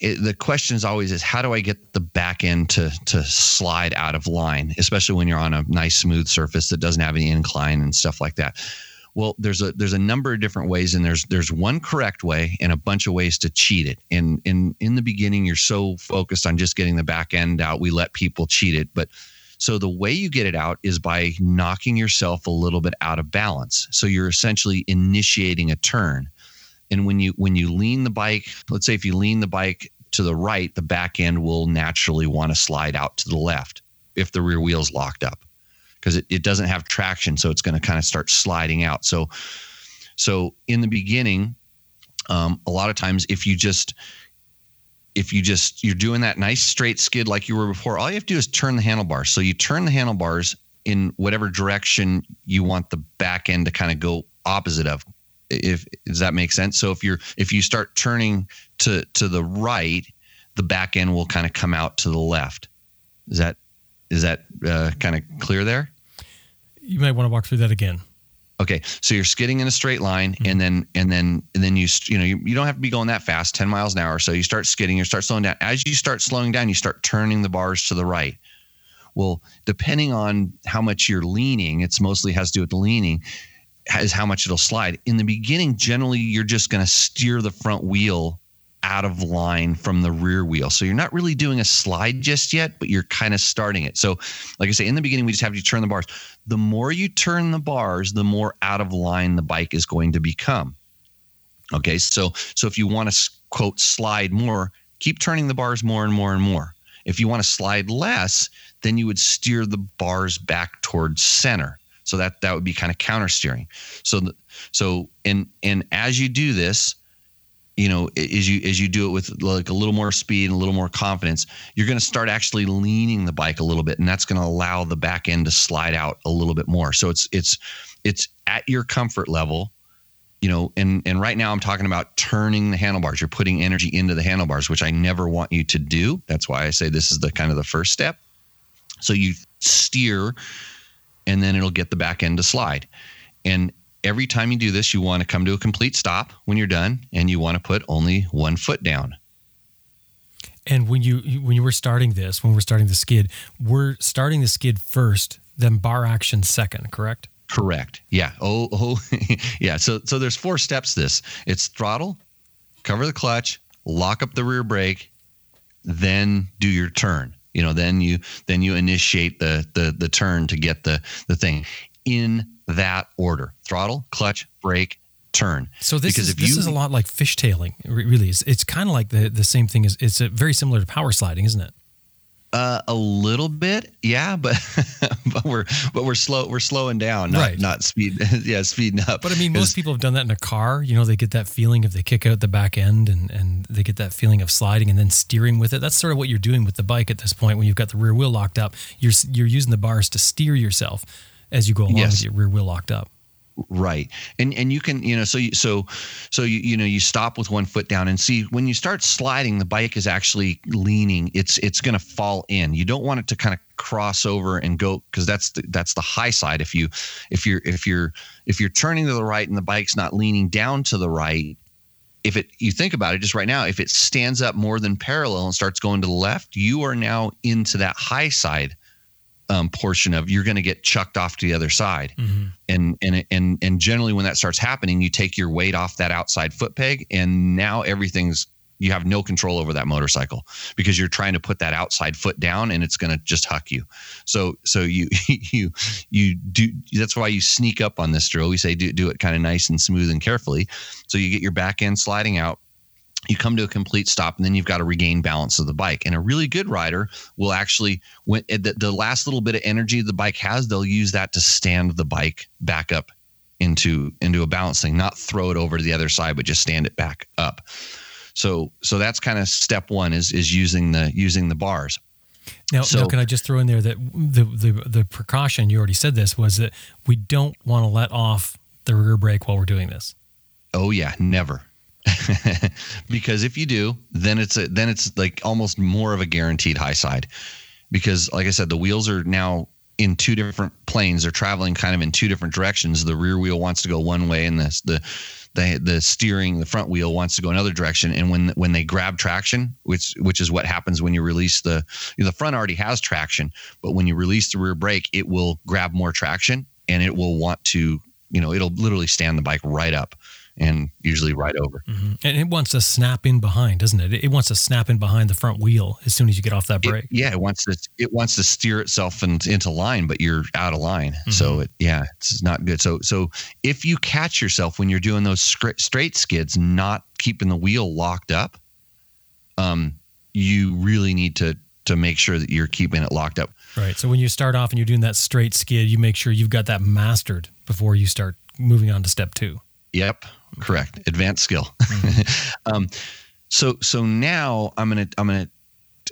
it, the question is always is how do I get the back end to to slide out of line, especially when you're on a nice smooth surface that doesn't have any incline and stuff like that. Well, there's a there's a number of different ways, and there's there's one correct way and a bunch of ways to cheat it. And in in the beginning, you're so focused on just getting the back end out, we let people cheat it. But so the way you get it out is by knocking yourself a little bit out of balance. So you're essentially initiating a turn and when you when you lean the bike let's say if you lean the bike to the right the back end will naturally want to slide out to the left if the rear wheel's locked up because it, it doesn't have traction so it's going to kind of start sliding out. So so in the beginning um, a lot of times if you just if you just you're doing that nice straight skid like you were before all you have to do is turn the handlebars. So you turn the handlebars in whatever direction you want the back end to kind of go opposite of if does that make sense? So if you're if you start turning to to the right the back end will kind of come out to the left. Is that is that uh, kind of clear there? You might want to walk through that again. Okay so you're skidding in a straight line mm-hmm. and then and then and then you you know you, you don't have to be going that fast 10 miles an hour so you start skidding you start slowing down. As you start slowing down you start turning the bars to the right. Well depending on how much you're leaning it's mostly has to do with the leaning is how much it'll slide. In the beginning, generally, you're just going to steer the front wheel out of line from the rear wheel. So you're not really doing a slide just yet, but you're kind of starting it. So, like I say, in the beginning, we just have you turn the bars. The more you turn the bars, the more out of line the bike is going to become. Okay, so so if you want to quote slide more, keep turning the bars more and more and more. If you want to slide less, then you would steer the bars back towards center. So that that would be kind of counter steering. So so and and as you do this, you know as you as you do it with like a little more speed and a little more confidence you're going to start actually leaning the bike a little bit and that's going to allow the back end to slide out a little bit more. So it's it's it's at your comfort level you know and and right now i'm talking about turning the handlebars. You're putting energy into the handlebars which i never want you to do. That's why i say this is the kind of the first step. So you steer and then it'll get the back end to slide and every time you do this, you want to come to a complete stop when you're done, and you want to put only one foot down. And when you when you were starting this, when we're starting the skid, we're starting the skid first, then bar action second, correct? Correct. Yeah. Oh, oh, *laughs* yeah. So so there's four steps. This it's throttle, cover the clutch, lock up the rear brake, then do your turn. You know, then you then you initiate the the the turn to get the the thing in that order throttle, clutch, brake, turn. So this because is this you, is a lot like fishtailing. Really, it's, it's kind of like the the same thing. Is it's very similar to power sliding, isn't it? Uh, a little bit, yeah, but *laughs* but we're but we're slow. We're slowing down, not right. not speed. *laughs* yeah, speeding up. But I mean, most people have done that in a car. You know, they get that feeling if they kick out the back end, and and they get that feeling of sliding and then steering with it. That's sort of what you're doing with the bike at this point. When you've got the rear wheel locked up, you're you're using the bars to steer yourself as you go along yes. with your rear wheel locked up right. And and you can you know so you so so you you know you stop with one foot down and see when you start sliding the bike is actually leaning. It's it's going to fall in. You don't want it to kind of cross over and go because that's the, that's the high side. If you if you're if you're if you're turning to the right and the bike's not leaning down to the right if it you think about it just right now if it stands up more than parallel and starts going to the left you are now into that high side um, portion of you're going to get chucked off to the other side. Mm-hmm. and and and and generally when that starts happening you take your weight off that outside foot peg and now everything's you have no control over that motorcycle because you're trying to put that outside foot down and it's going to just huck you. So so you *laughs* you you do that's why you sneak up on this drill. We say do, do it kind of nice and smooth and carefully. So you get your back end sliding out you come to a complete stop and then you've got to regain balance of the bike. And a really good rider will actually when eh, the, the last little bit of energy the bike has they'll use that to stand the bike back up into into a balancing not throw it over to the other side but just stand it back up. So so that's kind of step one is is using the using the bars. Now, so, now, can I just throw in there that the, the the precaution you already said this was that we don't want to let off the rear brake while we're doing this. Oh yeah, never, *laughs* because if you do, then it's a, then it's like almost more of a guaranteed high side. Because like I said, the wheels are now in two different planes. They're traveling kind of in two different directions. The rear wheel wants to go one way, and the the the, the steering, the front wheel wants to go another direction. And when when they grab traction, which which is what happens when you release the you know, the front already has traction, but when you release the rear brake, it will grab more traction and it will want to you know it'll literally stand the bike right up and usually right over. Mm-hmm. And it wants to snap in behind, doesn't it? It wants to snap in behind the front wheel as soon as you get off that brake. It, yeah, it wants to it wants to steer itself in, into line, but you're out of line. Mm-hmm. So it, yeah, it's not good. So so if you catch yourself when you're doing those straight skids, not keeping the wheel locked up, um, you really need to to make sure that you're keeping it locked up. Right. So when you start off and you're doing that straight skid, you make sure you've got that mastered before you start moving on to step two. Yep, correct. Advanced skill. Mm-hmm. *laughs* um, so so now I'm gonna I'm gonna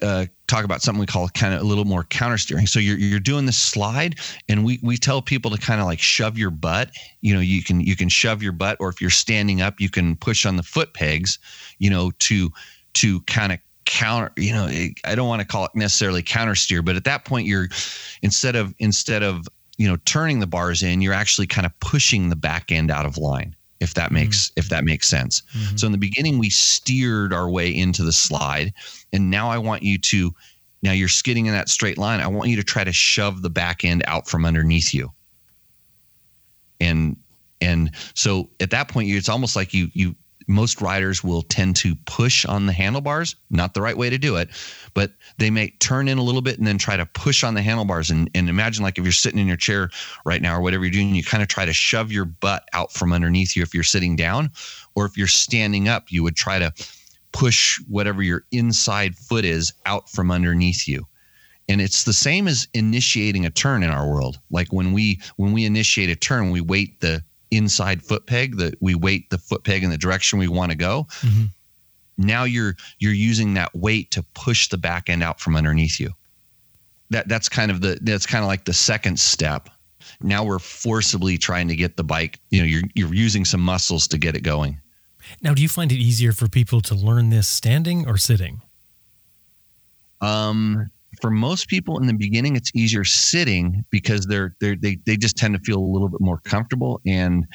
uh, talk about something we call kind of a little more counter steering. So you're you're doing the slide, and we we tell people to kind of like shove your butt. You know, you can you can shove your butt, or if you're standing up, you can push on the foot pegs. You know, to to kind of counter you know i don't want to call it necessarily counter steer but at that point you're instead of instead of you know turning the bars in you're actually kind of pushing the back end out of line if that makes mm-hmm. if that makes sense. Mm-hmm. So in the beginning we steered our way into the slide and now I want you to now you're skidding in that straight line. I want you to try to shove the back end out from underneath you. And and so at that point you it's almost like you you most riders will tend to push on the handlebars, not the right way to do it, but they may turn in a little bit and then try to push on the handlebars. And, and imagine like if you're sitting in your chair right now or whatever you're doing, you kind of try to shove your butt out from underneath you if you're sitting down, or if you're standing up, you would try to push whatever your inside foot is out from underneath you and it's the same as initiating a turn in our world like when we when we initiate a turn we weight the inside foot peg that we weight the foot peg in the direction we want to go. Mm-hmm. now you're you're using that weight to push the back end out from underneath you. That that's kind of the that's kind of like the second step. Now we're forcibly trying to get the bike, you know, you're you're using some muscles to get it going. Now, do you find it easier for people to learn this standing or sitting? Um, for most people in the beginning, it's easier sitting because they're, they're they they just tend to feel a little bit more comfortable, and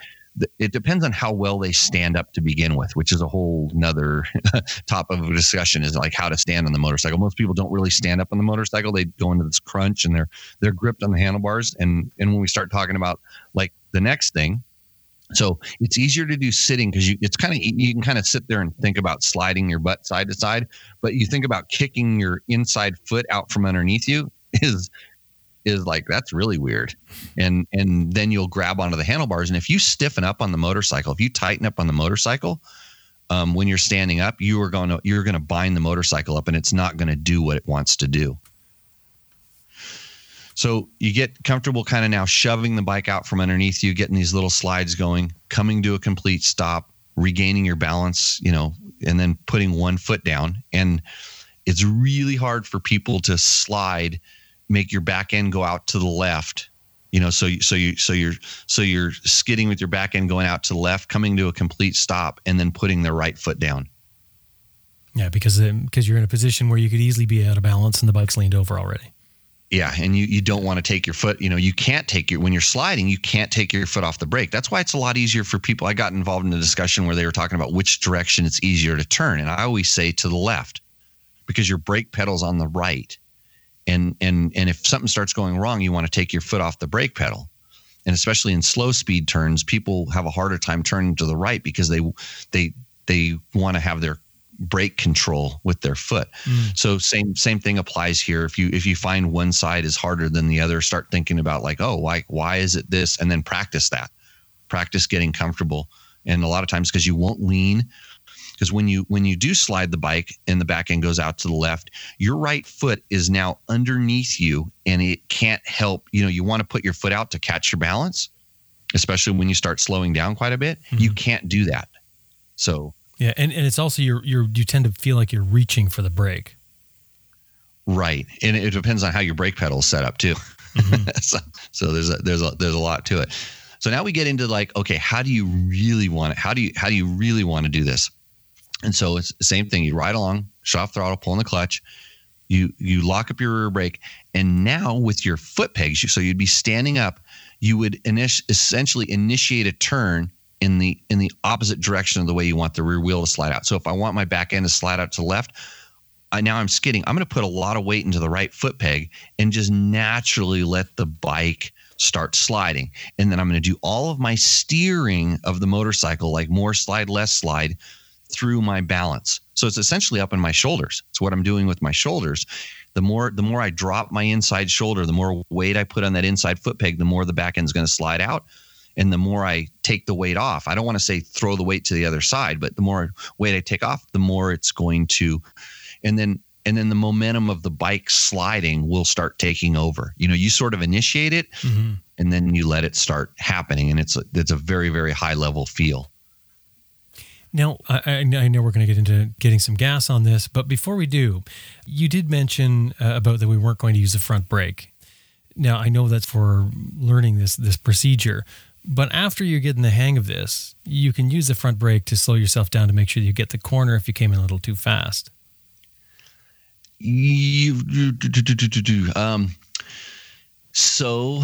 it depends on how well they stand up to begin with, which is a whole nother *laughs* top of a discussion. Is like how to stand on the motorcycle. Most people don't really stand up on the motorcycle; they go into this crunch and they're they're gripped on the handlebars. And and when we start talking about like the next thing, so it's easier to do sitting because you it's kind of you can kind of sit there and think about sliding your butt side to side, but you think about kicking your inside foot out from underneath you *laughs* is is like that's really weird. And and then you'll grab onto the handlebars and if you stiffen up on the motorcycle, if you tighten up on the motorcycle, um, when you're standing up, you are going to you're going to bind the motorcycle up and it's not going to do what it wants to do. So you get comfortable kind of now shoving the bike out from underneath you, getting these little slides going, coming to a complete stop, regaining your balance, you know, and then putting one foot down. And it's really hard for people to slide, make your back end go out to the left. You know, so so you so you're so you're skidding with your back end going out to the left, coming to a complete stop, and then putting the right foot down. Yeah, because because you're in a position where you could easily be out of balance and the bike's leaned over already. Yeah, and you you don't want to take your foot. You know, you can't take your when you're sliding, you can't take your foot off the brake. That's why it's a lot easier for people. I got involved in a discussion where they were talking about which direction it's easier to turn, and I always say to the left because your brake pedal's on the right, and and and if something starts going wrong, you want to take your foot off the brake pedal. And especially in slow speed turns, people have a harder time turning to the right because they they they want to have their brake control with their foot. Mm. So same same thing applies here. If you if you find one side is harder than the other, start thinking about like, oh, why why is it this? And then practice that. Practice getting comfortable. And a lot of times because you won't lean, because when you when you do slide the bike and the back end goes out to the left, your right foot is now underneath you and it can't help. You know, you want to put your foot out to catch your balance, especially when you start slowing down quite a bit. Mm-hmm. You can't do that. So yeah, and, and it's also you're you're you tend to feel like you're reaching for the brake. Right, and it depends on how your brake pedal is set up too. Mm-hmm. *laughs* so, so there's a, there's a there's a lot to it. So now we get into like, okay, how do you really want it? How do you how do you really want to do this? And so it's the same thing. You ride along, shut off throttle, pull in the clutch, you you lock up your rear brake, and now with your foot pegs, so you'd be standing up, you would init- essentially initiate a turn in the in the opposite direction of the way you want the rear wheel to slide out. So if I want my back end to slide out to the left, I now I'm skidding. I'm going to put a lot of weight into the right foot peg and just naturally let the bike start sliding. And then I'm going to do all of my steering of the motorcycle, like more slide, less slide, through my balance. So it's essentially up in my shoulders. It's what I'm doing with my shoulders. The more the more I drop my inside shoulder, the more weight I put on that inside foot peg, the more the back is going to slide out and the more I take the weight off, I don't want to say throw the weight to the other side, but the more weight I take off, the more it's going to, and then and then the momentum of the bike sliding will start taking over. You know, you sort of initiate it, mm-hmm. and then you let it start happening, and it's a, it's a very very high level feel. Now, I, I know we're going to get into getting some gas on this, but before we do, you did mention uh, about that we weren't going to use the front brake. Now, I know that's for learning this this procedure, but after you're getting the hang of this, you can use the front brake to slow yourself down to make sure you get the corner if you came in a little too fast. You, you do, do, do, um, so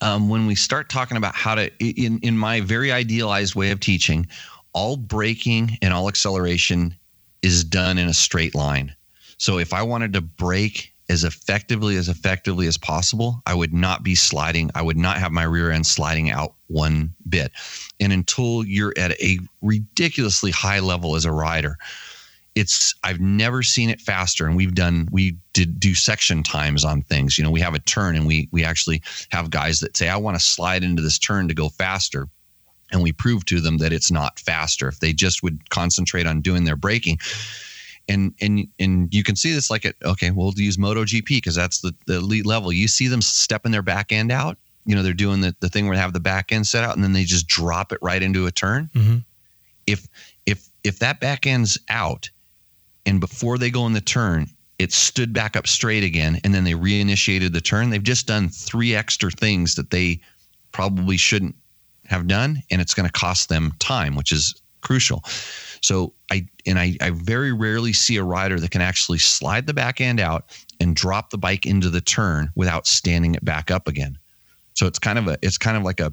um, when we start talking about how to, in, in my very idealized way of teaching, all braking and all acceleration is done in a straight line. So if I wanted to brake as effectively as effectively as possible, I would not be sliding. I would not have my rear end sliding out one bit. And until you're at a ridiculously high level as a rider, it's I've never seen it faster. And we've done we did do section times on things. You know, we have a turn and we we actually have guys that say, I want to slide into this turn to go faster. And we prove to them that it's not faster. If they just would concentrate on doing their braking and and and you can see this like at okay we'll use MotoGP because that's the, the elite level. You see them stepping their back end out. You know they're doing the, the thing where they have the back end set out and then they just drop it right into a turn. Mm-hmm. If if if that back end's out and before they go in the turn, it stood back up straight again, and then they reinitiated the turn. They've just done three extra things that they probably shouldn't have done, and it's going to cost them time, which is crucial. So I and I, I very rarely see a rider that can actually slide the back end out and drop the bike into the turn without standing it back up again. So it's kind of a it's kind of like a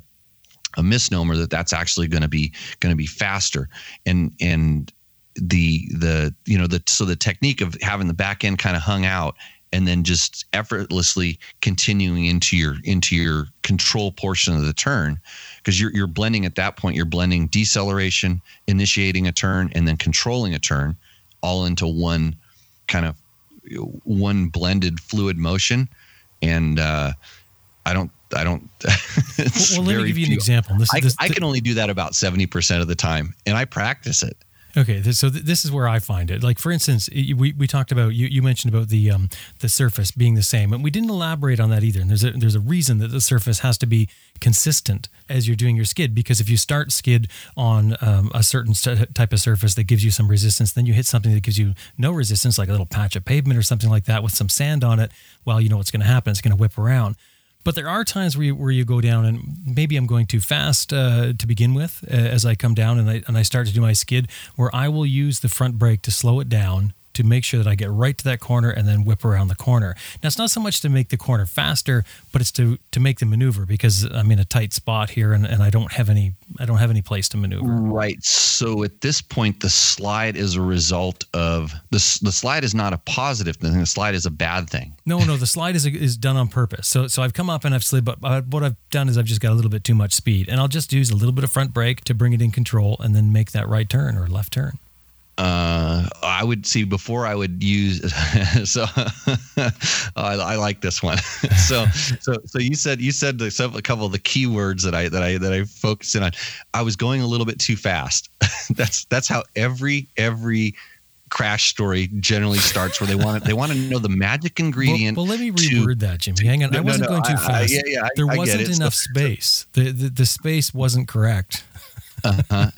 a misnomer that that's actually going to be going to be faster and and the the you know the so the technique of having the back end kind of hung out and then just effortlessly continuing into your into your control portion of the turn because you're you're blending at that point you're blending deceleration initiating a turn and then controlling a turn all into one kind of one blended fluid motion. And uh, i don't i don't *laughs* well, well let me give you an example. This, I, this, I can only do that about 70% of the time and i practice it Okay, so th- this is where I find it. Like for instance, we, we talked about you, you mentioned about the um, the surface being the same, and we didn't elaborate on that either. And there's a there's a reason that the surface has to be consistent as you're doing your skid because if you start skid on um, a certain st- type of surface that gives you some resistance, then you hit something that gives you no resistance, like a little patch of pavement or something like that with some sand on it. Well, you know what's going to happen; it's going to whip around. But there are times where you, where you go down, and maybe I'm going too fast uh, to begin with uh, as I come down and I, and I start to do my skid, where I will use the front brake to slow it down to make sure that I get right to that corner and then whip around the corner. Now it's not so much to make the corner faster, but it's to to make the maneuver because I'm in a tight spot here and, and I don't have any I don't have any place to maneuver. Right. So at this point the slide is a result of the the slide is not a positive thing. The slide is a bad thing. No, no, the slide is is done on purpose. So so I've come up and I've slid, but what I've done is I've just got a little bit too much speed, and I'll just use a little bit of front brake to bring it in control, and then make that right turn or left turn uh, I would see before I would use. *laughs* so *laughs* I, I, like this one. *laughs* so so so you said you said the, a couple of the keywords that I that I that I focused in on. I was going a little bit too fast. that's that's how every every crash story generally starts where they want to, they want to know the magic ingredient. Well, well let me reword to, that, Jimmy. Hang on, no, I wasn't no, no, going too fast. I, yeah, yeah, there I, wasn't enough so, space. The, the the space wasn't correct. Uh-huh.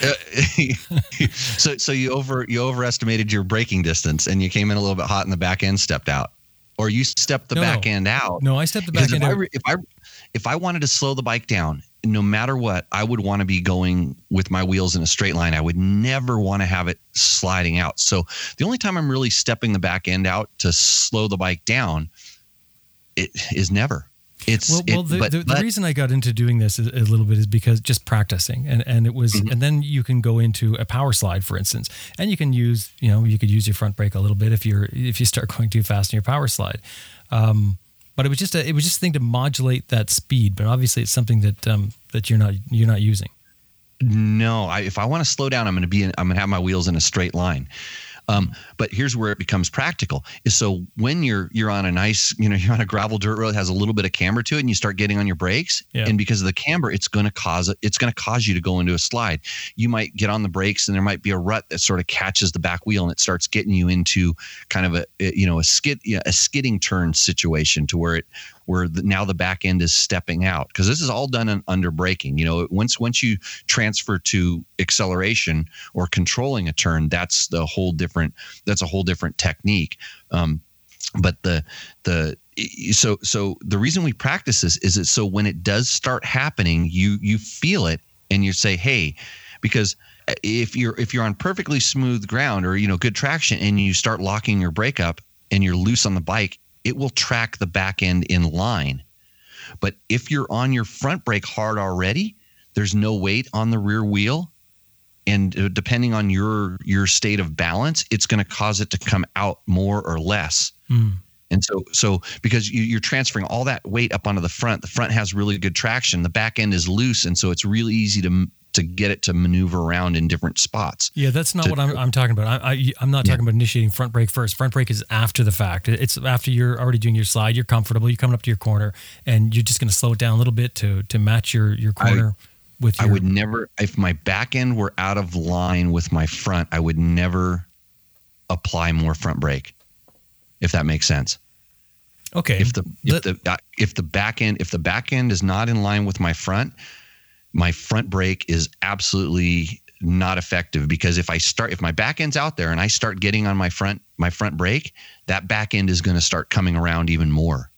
*laughs* *laughs* so so you over you overestimated your braking distance and you came in a little bit hot and the back end stepped out. Or you stepped the no, back end out. No, I stepped the back end if out. I, if I if I wanted to slow the bike down, no matter what, I would want to be going with my wheels in a straight line. I would never want to have it sliding out. So the only time I'm really stepping the back end out to slow the bike down, it is never it's well, well the, but, the, the reason I got into doing this a, a, little bit is because just practicing and, and it was mm-hmm. and then you can go into a power slide for instance and you can use you know you could use your front brake a little bit if you're if you start *laughs* going too fast in your power slide. Um, but it was just a it was just a thing to modulate that speed but obviously it's something that um, that you're not you're not using. No I, if I want to slow down I'm going to be in, I'm going to have my wheels in a straight line. Um, but here's where it becomes practical: is so when you're you're on a nice, you know, *laughs* you're on a gravel dirt road, that has a little bit of camber to it, and you start getting on your brakes, yeah. and because of the camber, it's going to cause it's going to cause you to go into a slide. You might get on the brakes, and there might be a rut that sort of catches the back wheel, and it starts getting you into kind of a eh, you know a skid a skidding turn situation to where it where the, now the back end is stepping out because this is all done in, under braking. You know, once once you transfer to acceleration or controlling a turn, that's the whole different. That's a whole different technique. Um, but the the so so the reason we practice this is it so when it does start happening, you you feel it and you say, hey, because if you're if you're on perfectly smooth ground or you know good traction and you start locking your brake up and you're loose on the bike it will track the back end in line. But if you're on your front brake hard already, there's no weight on the rear wheel. And uh, depending on your your state of balance, it's going to cause it to come out more or less. Mm. And so, so because you, are transferring all that weight up onto the front, the front has really good traction. The back end is loose, and so it's really easy to to get it to maneuver around in different spots. Yeah, that's not to, what I'm, I'm talking about. I, I, am not talking yeah. about initiating front brake first. Front brake is after the fact. It's after you're already doing your slide. You're comfortable. You're coming up to your corner, and you're just going to slow it down a little bit to to match your your corner. I, with your, I would never, if my back end were out of line with my front, I would never apply more front brake. If that makes sense. Okay. If the if the uh, if the back end if the back end is not in line with my front, my front brake is absolutely not effective because if I start if my back end's out there and I start getting on my front my front brake, that back end is going to start coming around even more.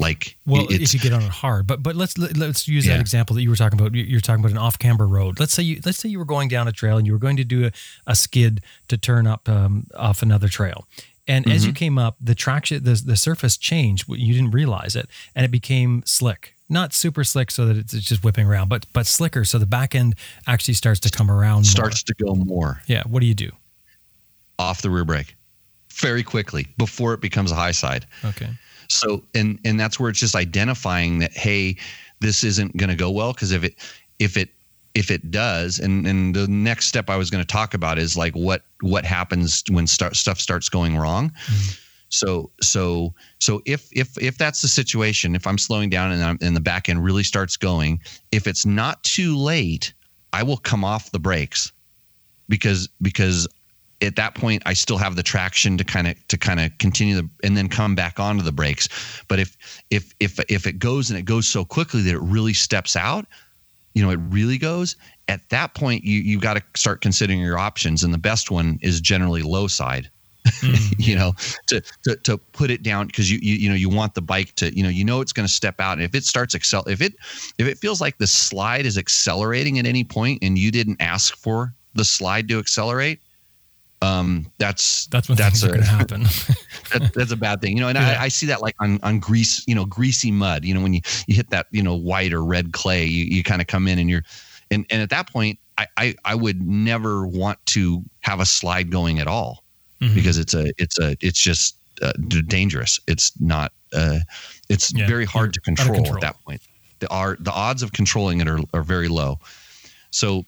Like well, if you get on it hard, but but let's let's use yeah. that example that you were talking about. You're talking about an off camber road. Let's say you let's say you were going down a trail and you were going to do a, a skid to turn up um, off another trail, and mm-hmm. as you mm-hmm. came up, the traction the the surface changed. You didn't realize it, and it became slick. Not super slick, so that it's just whipping around, but but slicker, so the back end actually starts to come around. Starts more. to go more. Yeah. What do you do? Off the rear brake, very quickly before it becomes a high side. Okay. So and and that's where it's just identifying that hey, this isn't going to go well because if it if it if it does and and the next step I was going to talk about is like what what happens when start, stuff starts going wrong. Mm-hmm. So so so if if if that's the situation, if I'm slowing down and I'm, and the back end really starts going, if it's not too late, I will come off the brakes because because at that point I still have the traction to kind of to kind of continue the and then come back onto the brakes. But if if if if it goes and it goes so quickly that it really steps out, you know, it really goes. At that point, you you got to start considering your options, and the best one is generally low side. Mm, *laughs* you know, to, to to put it down because you, you you know you want the bike to you know you know it's going to step out, and if it starts excel if it if it feels like the slide is accelerating at any point and you didn't ask for the slide to accelerate, um, that's that's when that's going to happen. *laughs* that, that's a bad thing, you know. And yeah. I, I, see that like on on grease, you know, greasy mud. You know, when you you hit that, you know, white or red clay, you, you kind of come in and you're, and and at that point, I, I I would never want to have a slide going at all mm-hmm. because it's a it's a it's just uh, dangerous. It's not. Uh, it's yeah. very hard to control, control, at that point. The are the odds of controlling it are are very low. So,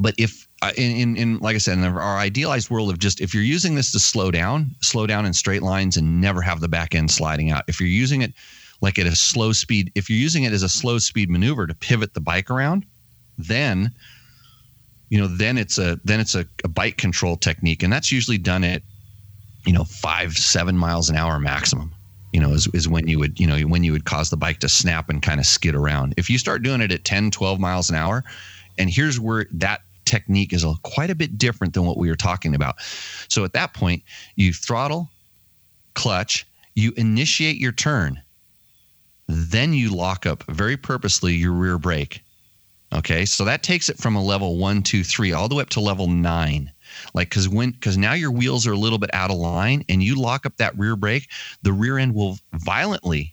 but if Uh, in, in, in, like I said, in our idealized world of just if you're using this to slow down, slow down in straight lines and never have the back end sliding out. If you're using it like at a slow speed, if you're using it as a slow speed maneuver to pivot the bike around, then you know then it's a then it's a, a bike control technique, and that's usually done at you know five seven miles an hour maximum. You know, is, is when you would, you know, when you would cause the bike to snap and kind of skid around. If you start doing it at 10, 12 miles an hour, and here's where that technique is a, quite a bit different than what we were talking about. So at that point, you throttle, clutch, you initiate your turn, then you lock up very purposely your rear brake. Okay, so that takes it from a level one, two, three, all the way up to level nine. Like, because when, because now your wheels are a little bit out of line and you lock up that rear brake, the rear end will violently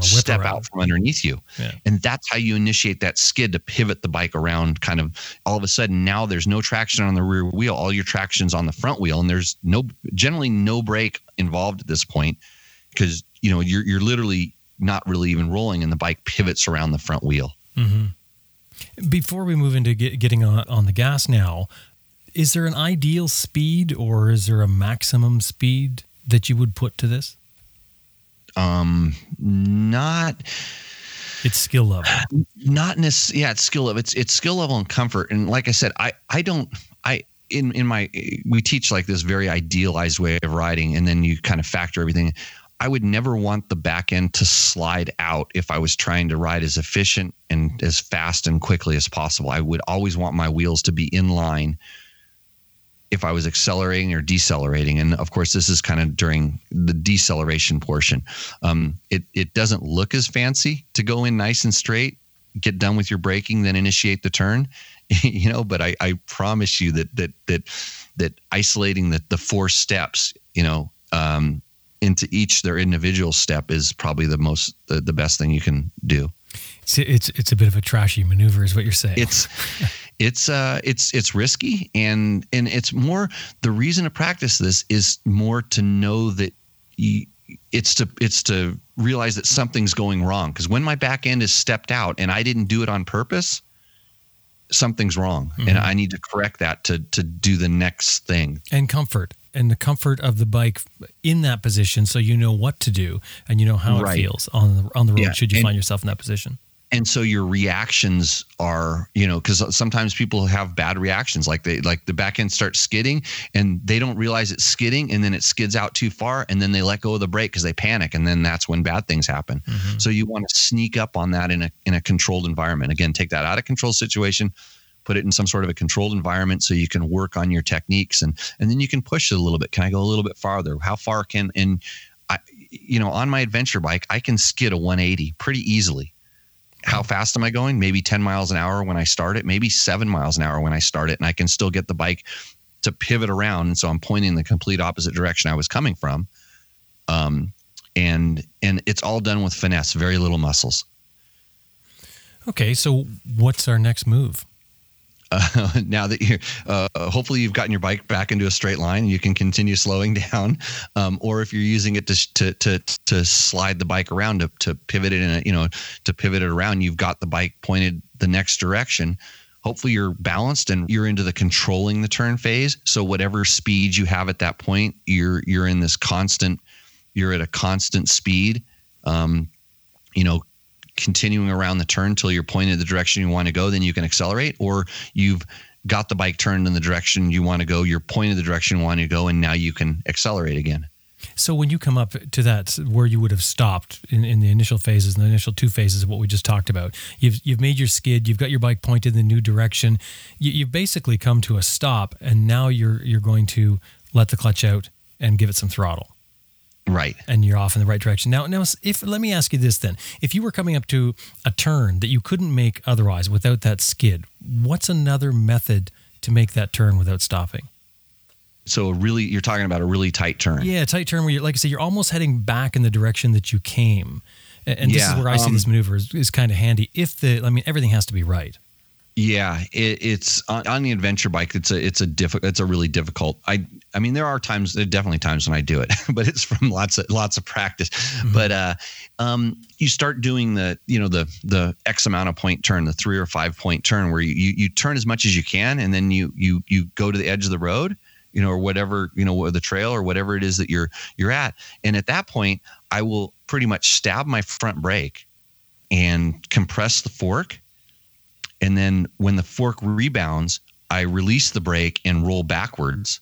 step around. out from underneath you. Yeah. And that's how you initiate that skid to pivot the bike around kind of all of a sudden now there's no traction on the rear wheel. All your traction's on the front wheel and there's no generally no brake involved at this point because you know you're you're literally not really even rolling and the bike pivots around the front wheel. Mm-hmm. Before we move into get, getting on, on the gas now, is there an ideal speed or is there a maximum speed that you would put to this? Um, not it's skill level. Not necessarily yeah it's skill level it's it's skill level and comfort. And like i said i i don't i in in my we teach like this very idealized way of riding and then you kind of factor everything. I would never want the back end to slide out if i was trying to ride as efficient and as fast and quickly as possible. I would always want my wheels to be in line if I was accelerating or decelerating. And of course, this is kind of during the deceleration portion. Um, it, it doesn't look as fancy to go in nice and straight, get done with your braking, then initiate the turn. *laughs* you know, but I, I promise you that that that that isolating the, the four steps, you know, um, into each their individual step is probably the most the, the best thing you can do. It's, it's it's a bit of a trashy maneuver, is what you're saying. It's *laughs* it's uh it's it's risky and and it's more the reason to practice this is more to know that you, it's to it's to realize that something's going wrong because when my back end is stepped out and I didn't do it on purpose something's wrong mm-hmm. and I need to correct that to to do the next thing and comfort and the comfort of the bike in that position so you know what to do and you know how right. it feels on the on the road yeah. should you and, find yourself in that position and so your reactions are you know because sometimes people have bad reactions like they like the back end starts skidding and they don't realize it's skidding and then it skids out too far and then they let go of the brake because they panic and then that's when bad things happen mm-hmm. so you want to sneak up on that in a in a controlled environment again take that out of control situation put it in some sort of a controlled environment so you can work on your techniques and and then you can push it a little bit. Can I go a little bit farther? How far can and I you know, on my adventure bike, I can skid a 180 pretty easily. How fast am I going? Maybe 10 miles an hour when I start it, maybe 7 miles an hour when I start it and I can still get the bike to pivot around and so I'm pointing the complete opposite direction I was coming from. Um and and it's all done with finesse, very little muscles. Okay, so what's our next move? Uh, *laughs* now that you're, uh, hopefully you've gotten your bike back into a straight line, you can continue *laughs* slowing down. Um, or if you're using it to, to, to, to slide the bike around to, to pivot it in a, you know, to pivot it around, you've got the bike pointed the next direction. Hopefully you're balanced and you're into the controlling the turn phase. So whatever speed you have at that point, you're, you're in this constant, you're at a constant speed. Um, you know, continuing around the turn until you're pointed the direction you want to go, then you can accelerate, or you've got the bike turned in the direction you want to go, you're pointed the direction you want to go, and now you can accelerate again. So when you come up to that where you would have stopped in, in the initial phases, in the initial two phases of what we just talked about, you've you've made your skid, you've got your bike pointed in the new direction, you, you've basically come to a stop, and now you're you're going to let the clutch out and give it some throttle. Right. And you're off in the right direction. Now, now, if let me ask you this then: if you were coming up to a turn that you couldn't make otherwise without that skid, what's another method to make that turn without stopping? So, really, you're talking about a really tight turn. Yeah, a tight turn where, you're, like I say, you're almost heading back in the direction that you came. And, and yeah, this is where I um, see this maneuver is, is kind of handy. If the, I mean, everything has to be right. Yeah, it, it's on, on, the adventure bike. It's a it's a difficult. It's a really difficult. I I mean, there are times, there are definitely times when I do it, *laughs* but it's from lots of lots of practice. Mm-hmm. But uh, um, you start doing the you know the the X amount of point turn, the three or five point turn, where you you, you turn as much as you can, and then you you you go to the edge of the road, you know, or whatever you know, the trail or whatever it is that you're you're at, and at that point, I will pretty much stab my front brake and compress the fork and then when the fork rebounds, I release the brake and roll backwards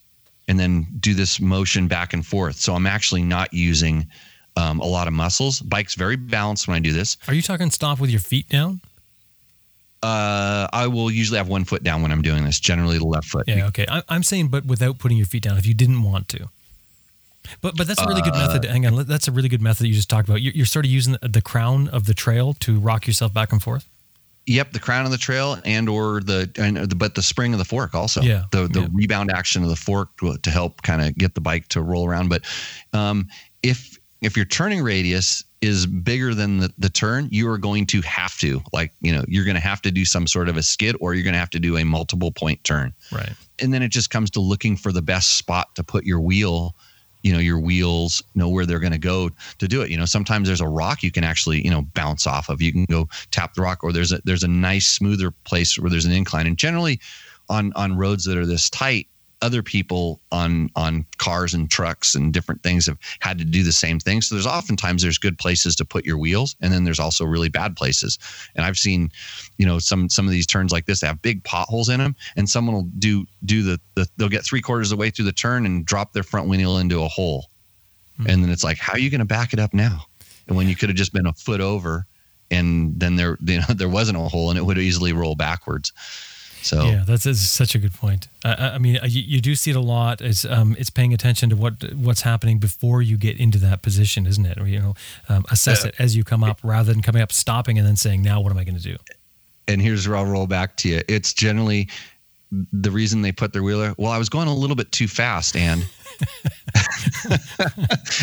and then do this motion back and forth. So I'm actually not using um, a lot of muscles. Bike's very balanced when I do this. Are you talking stop with your feet down? Uh, I will usually have one foot down when I'm doing this, generally the left foot. Yeah, okay. I, am saying, but without putting your feet down, if you didn't want to. But but that's a really good uh, method. Hang on, that's a really good method that you just talked about. You're, you're sort of using the, the crown of the trail to rock yourself back and forth. Yep, the crown of the trail and or the and the, but the spring of the fork also. Yeah, the the yeah. rebound action of the fork to, to help kind of get the bike to roll around. But um, if if your turning radius is bigger than the, the turn, you are going to have to like you know you're going to have to do some sort of a skid or you're going to have to do a multiple point turn. Right. And then it just comes to looking for the best spot to put your wheel you know your wheels know where they're going to go to do it. You know sometimes there's a rock you can actually you know bounce off of. You can go tap the rock or there's a there's a nice smoother place where there's an incline. And generally on on roads that are this tight other people on on cars and trucks and different things have had to do the same thing. So there's oftentimes there's good places to put your wheels, and then there's also really bad places. And I've seen, you know, some some of these turns like this have big potholes in them, and someone will do do the, the they'll get three quarters of the way through the turn and drop their front wheel into a hole, mm-hmm. and then it's like, how are you going to back it up now? And when you could have just been a foot over, and then there *laughs* you know there wasn't a hole, and it would easily roll backwards. So yeah, that's, that's such a good point. I, I mean, you, you, do see it a lot. It's um, it's paying attention to what what's happening before you get into that position, isn't it? Or you know, um, assess it as you come up, rather than coming up, stopping, and then saying, "Now, what am I going to do?" And here's where I'll roll back to you. It's generally the reason they put their wheeler. Well, I was going a little bit too fast, and *laughs*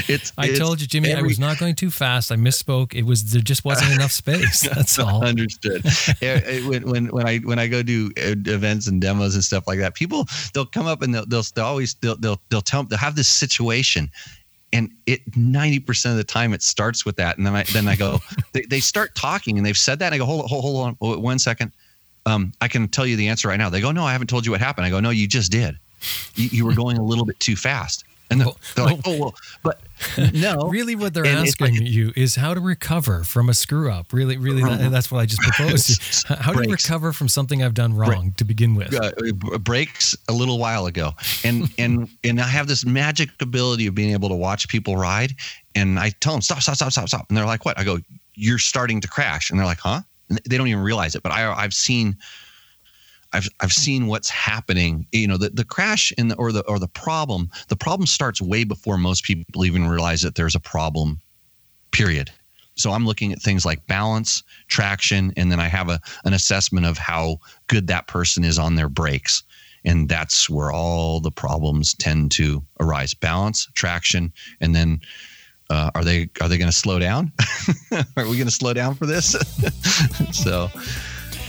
it's. I it's told you, Jimmy, every, I was not going too fast. I misspoke. It was there just wasn't enough space. *laughs* That's all. Understood. *laughs* when, when when I when I go do uh, events and demos and stuff like that, people they'll come up and they'll they'll, they'll always they'll, they'll they'll tell they'll have this situation and it 90% of the time it starts with that and then i then i go they, they start talking and they've said that and i go hold, hold, hold on one second um, i can tell you the answer right now they go no i haven't told you what happened i go no you just did you, you were going a little bit too fast. And they're, they're like, oh, well, but no. *laughs* really, what they're and asking like, you is how to recover from a screw up. Really, really, that, that's what I just *laughs* proposed. how do you recover from something I've done wrong Break, to begin with? Uh, breaks a little while ago. And, *laughs* and, and I have this magic ability of being able to watch people ride. And I tell them, stop, stop, stop, stop, stop. And they're like, what? I go, you're starting to crash. And they're like, huh? They don't even realize it. But I, I've seen I've I've seen what's happening. You know, the, the crash in the, or the or the problem. The problem starts way before most people even realize that there's a problem. Period. So I'm looking at things like balance, traction, and then I have a an assessment of how good that person is on their brakes. And that's where all the problems tend to arise. Balance, traction, and then uh, are they are they going to slow down? *laughs* are we going to slow down for this? *laughs* so,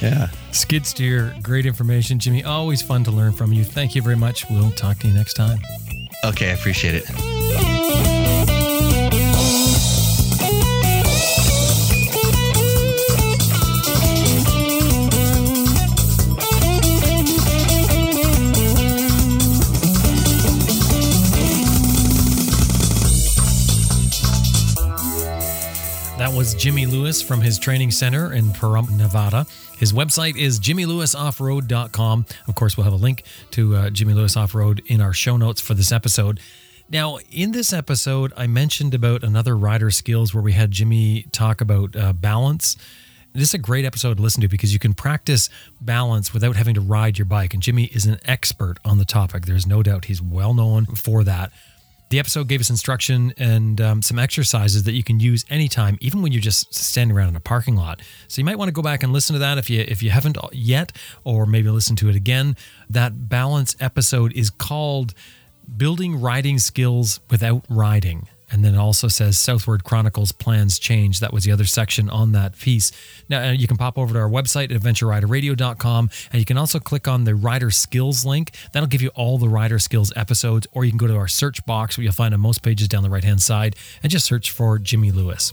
yeah. Skid steer, great information, Jimmy. Always fun to learn from you. Thank you very much. We'll talk to you next time. Okay, I appreciate it. Was Jimmy Lewis from his training center in Pahrump, Nevada. His website is jimmylewisoffroad.com. Of course, we'll have a link to uh, Jimmy Lewis Off Road in our show notes for this episode. Now, in this episode, I mentioned about another rider skills where we had Jimmy talk about uh, balance. This is a great episode to listen to because you can practice balance without having to ride your bike. And Jimmy is an expert on the topic. There's no doubt he's well known for that. The episode gave us instruction and um, some exercises that you can use anytime, even when you're just standing around in a parking lot. So you might want to go back and listen to that if you if you haven't yet, or maybe listen to it again. That balance episode is called "Building Riding Skills Without Riding." And then it also says Southward Chronicles plans change. That was the other section on that piece. Now, uh, you can pop over to our website adventureriderradio.com and you can also click on the rider skills link. That'll give you all the rider skills episodes, or you can go to our search box where you'll find on most pages down the right hand side and just search for Jimmy Lewis.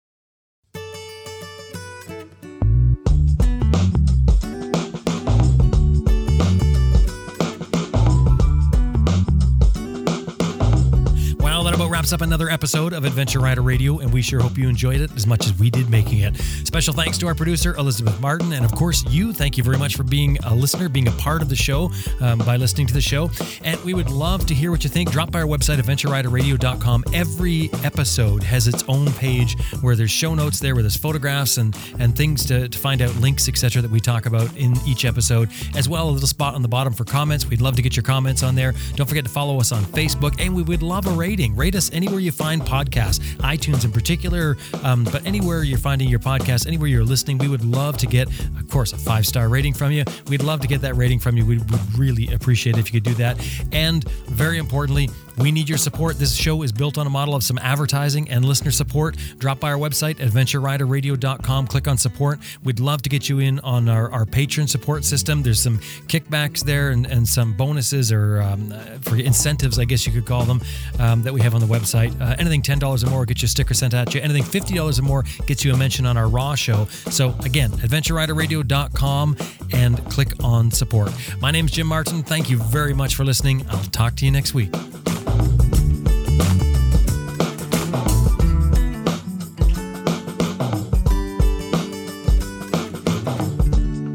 Wraps up another episode of Adventure Rider Radio, and we sure hope you enjoyed it as much as we did making it. Special thanks to our producer, Elizabeth Martin, and of course, you. Thank you very much for being a listener, being a part of the show um, by listening to the show. And we would love to hear what you think. Drop by our website, adventureriderradio.com. Every episode has its own page where there's show notes there, where there's photographs and, and things to, to find out links, etc., that we talk about in each episode, as well a little spot on the bottom for comments. We'd love to get your comments on there. Don't forget to follow us on Facebook, and we would love a rating. Rate us anywhere you find podcasts, iTunes in particular, um, but anywhere you're finding your podcast, anywhere you're listening, we would love to get, of course, a five star rating from you. We'd love to get that rating from you. We would really appreciate it if you could do that. And very importantly, we need your support. This show is built on a model of some advertising and listener support. Drop by our website, adventureriderradio.com, click on support. We'd love to get you in on our, our patron support system. There's some kickbacks there and, and some bonuses or um, for incentives, I guess you could call them, um, that we have on the website. Uh, anything $10 or more gets you a sticker sent at you. Anything $50 or more gets you a mention on our Raw show. So again, adventureriderradio.com and click on support. My name is Jim Martin. Thank you very much for listening. I'll talk to you next week.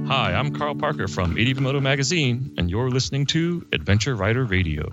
Hi, I'm Carl Parker from ADV Moto Magazine, and you're listening to Adventure Rider Radio.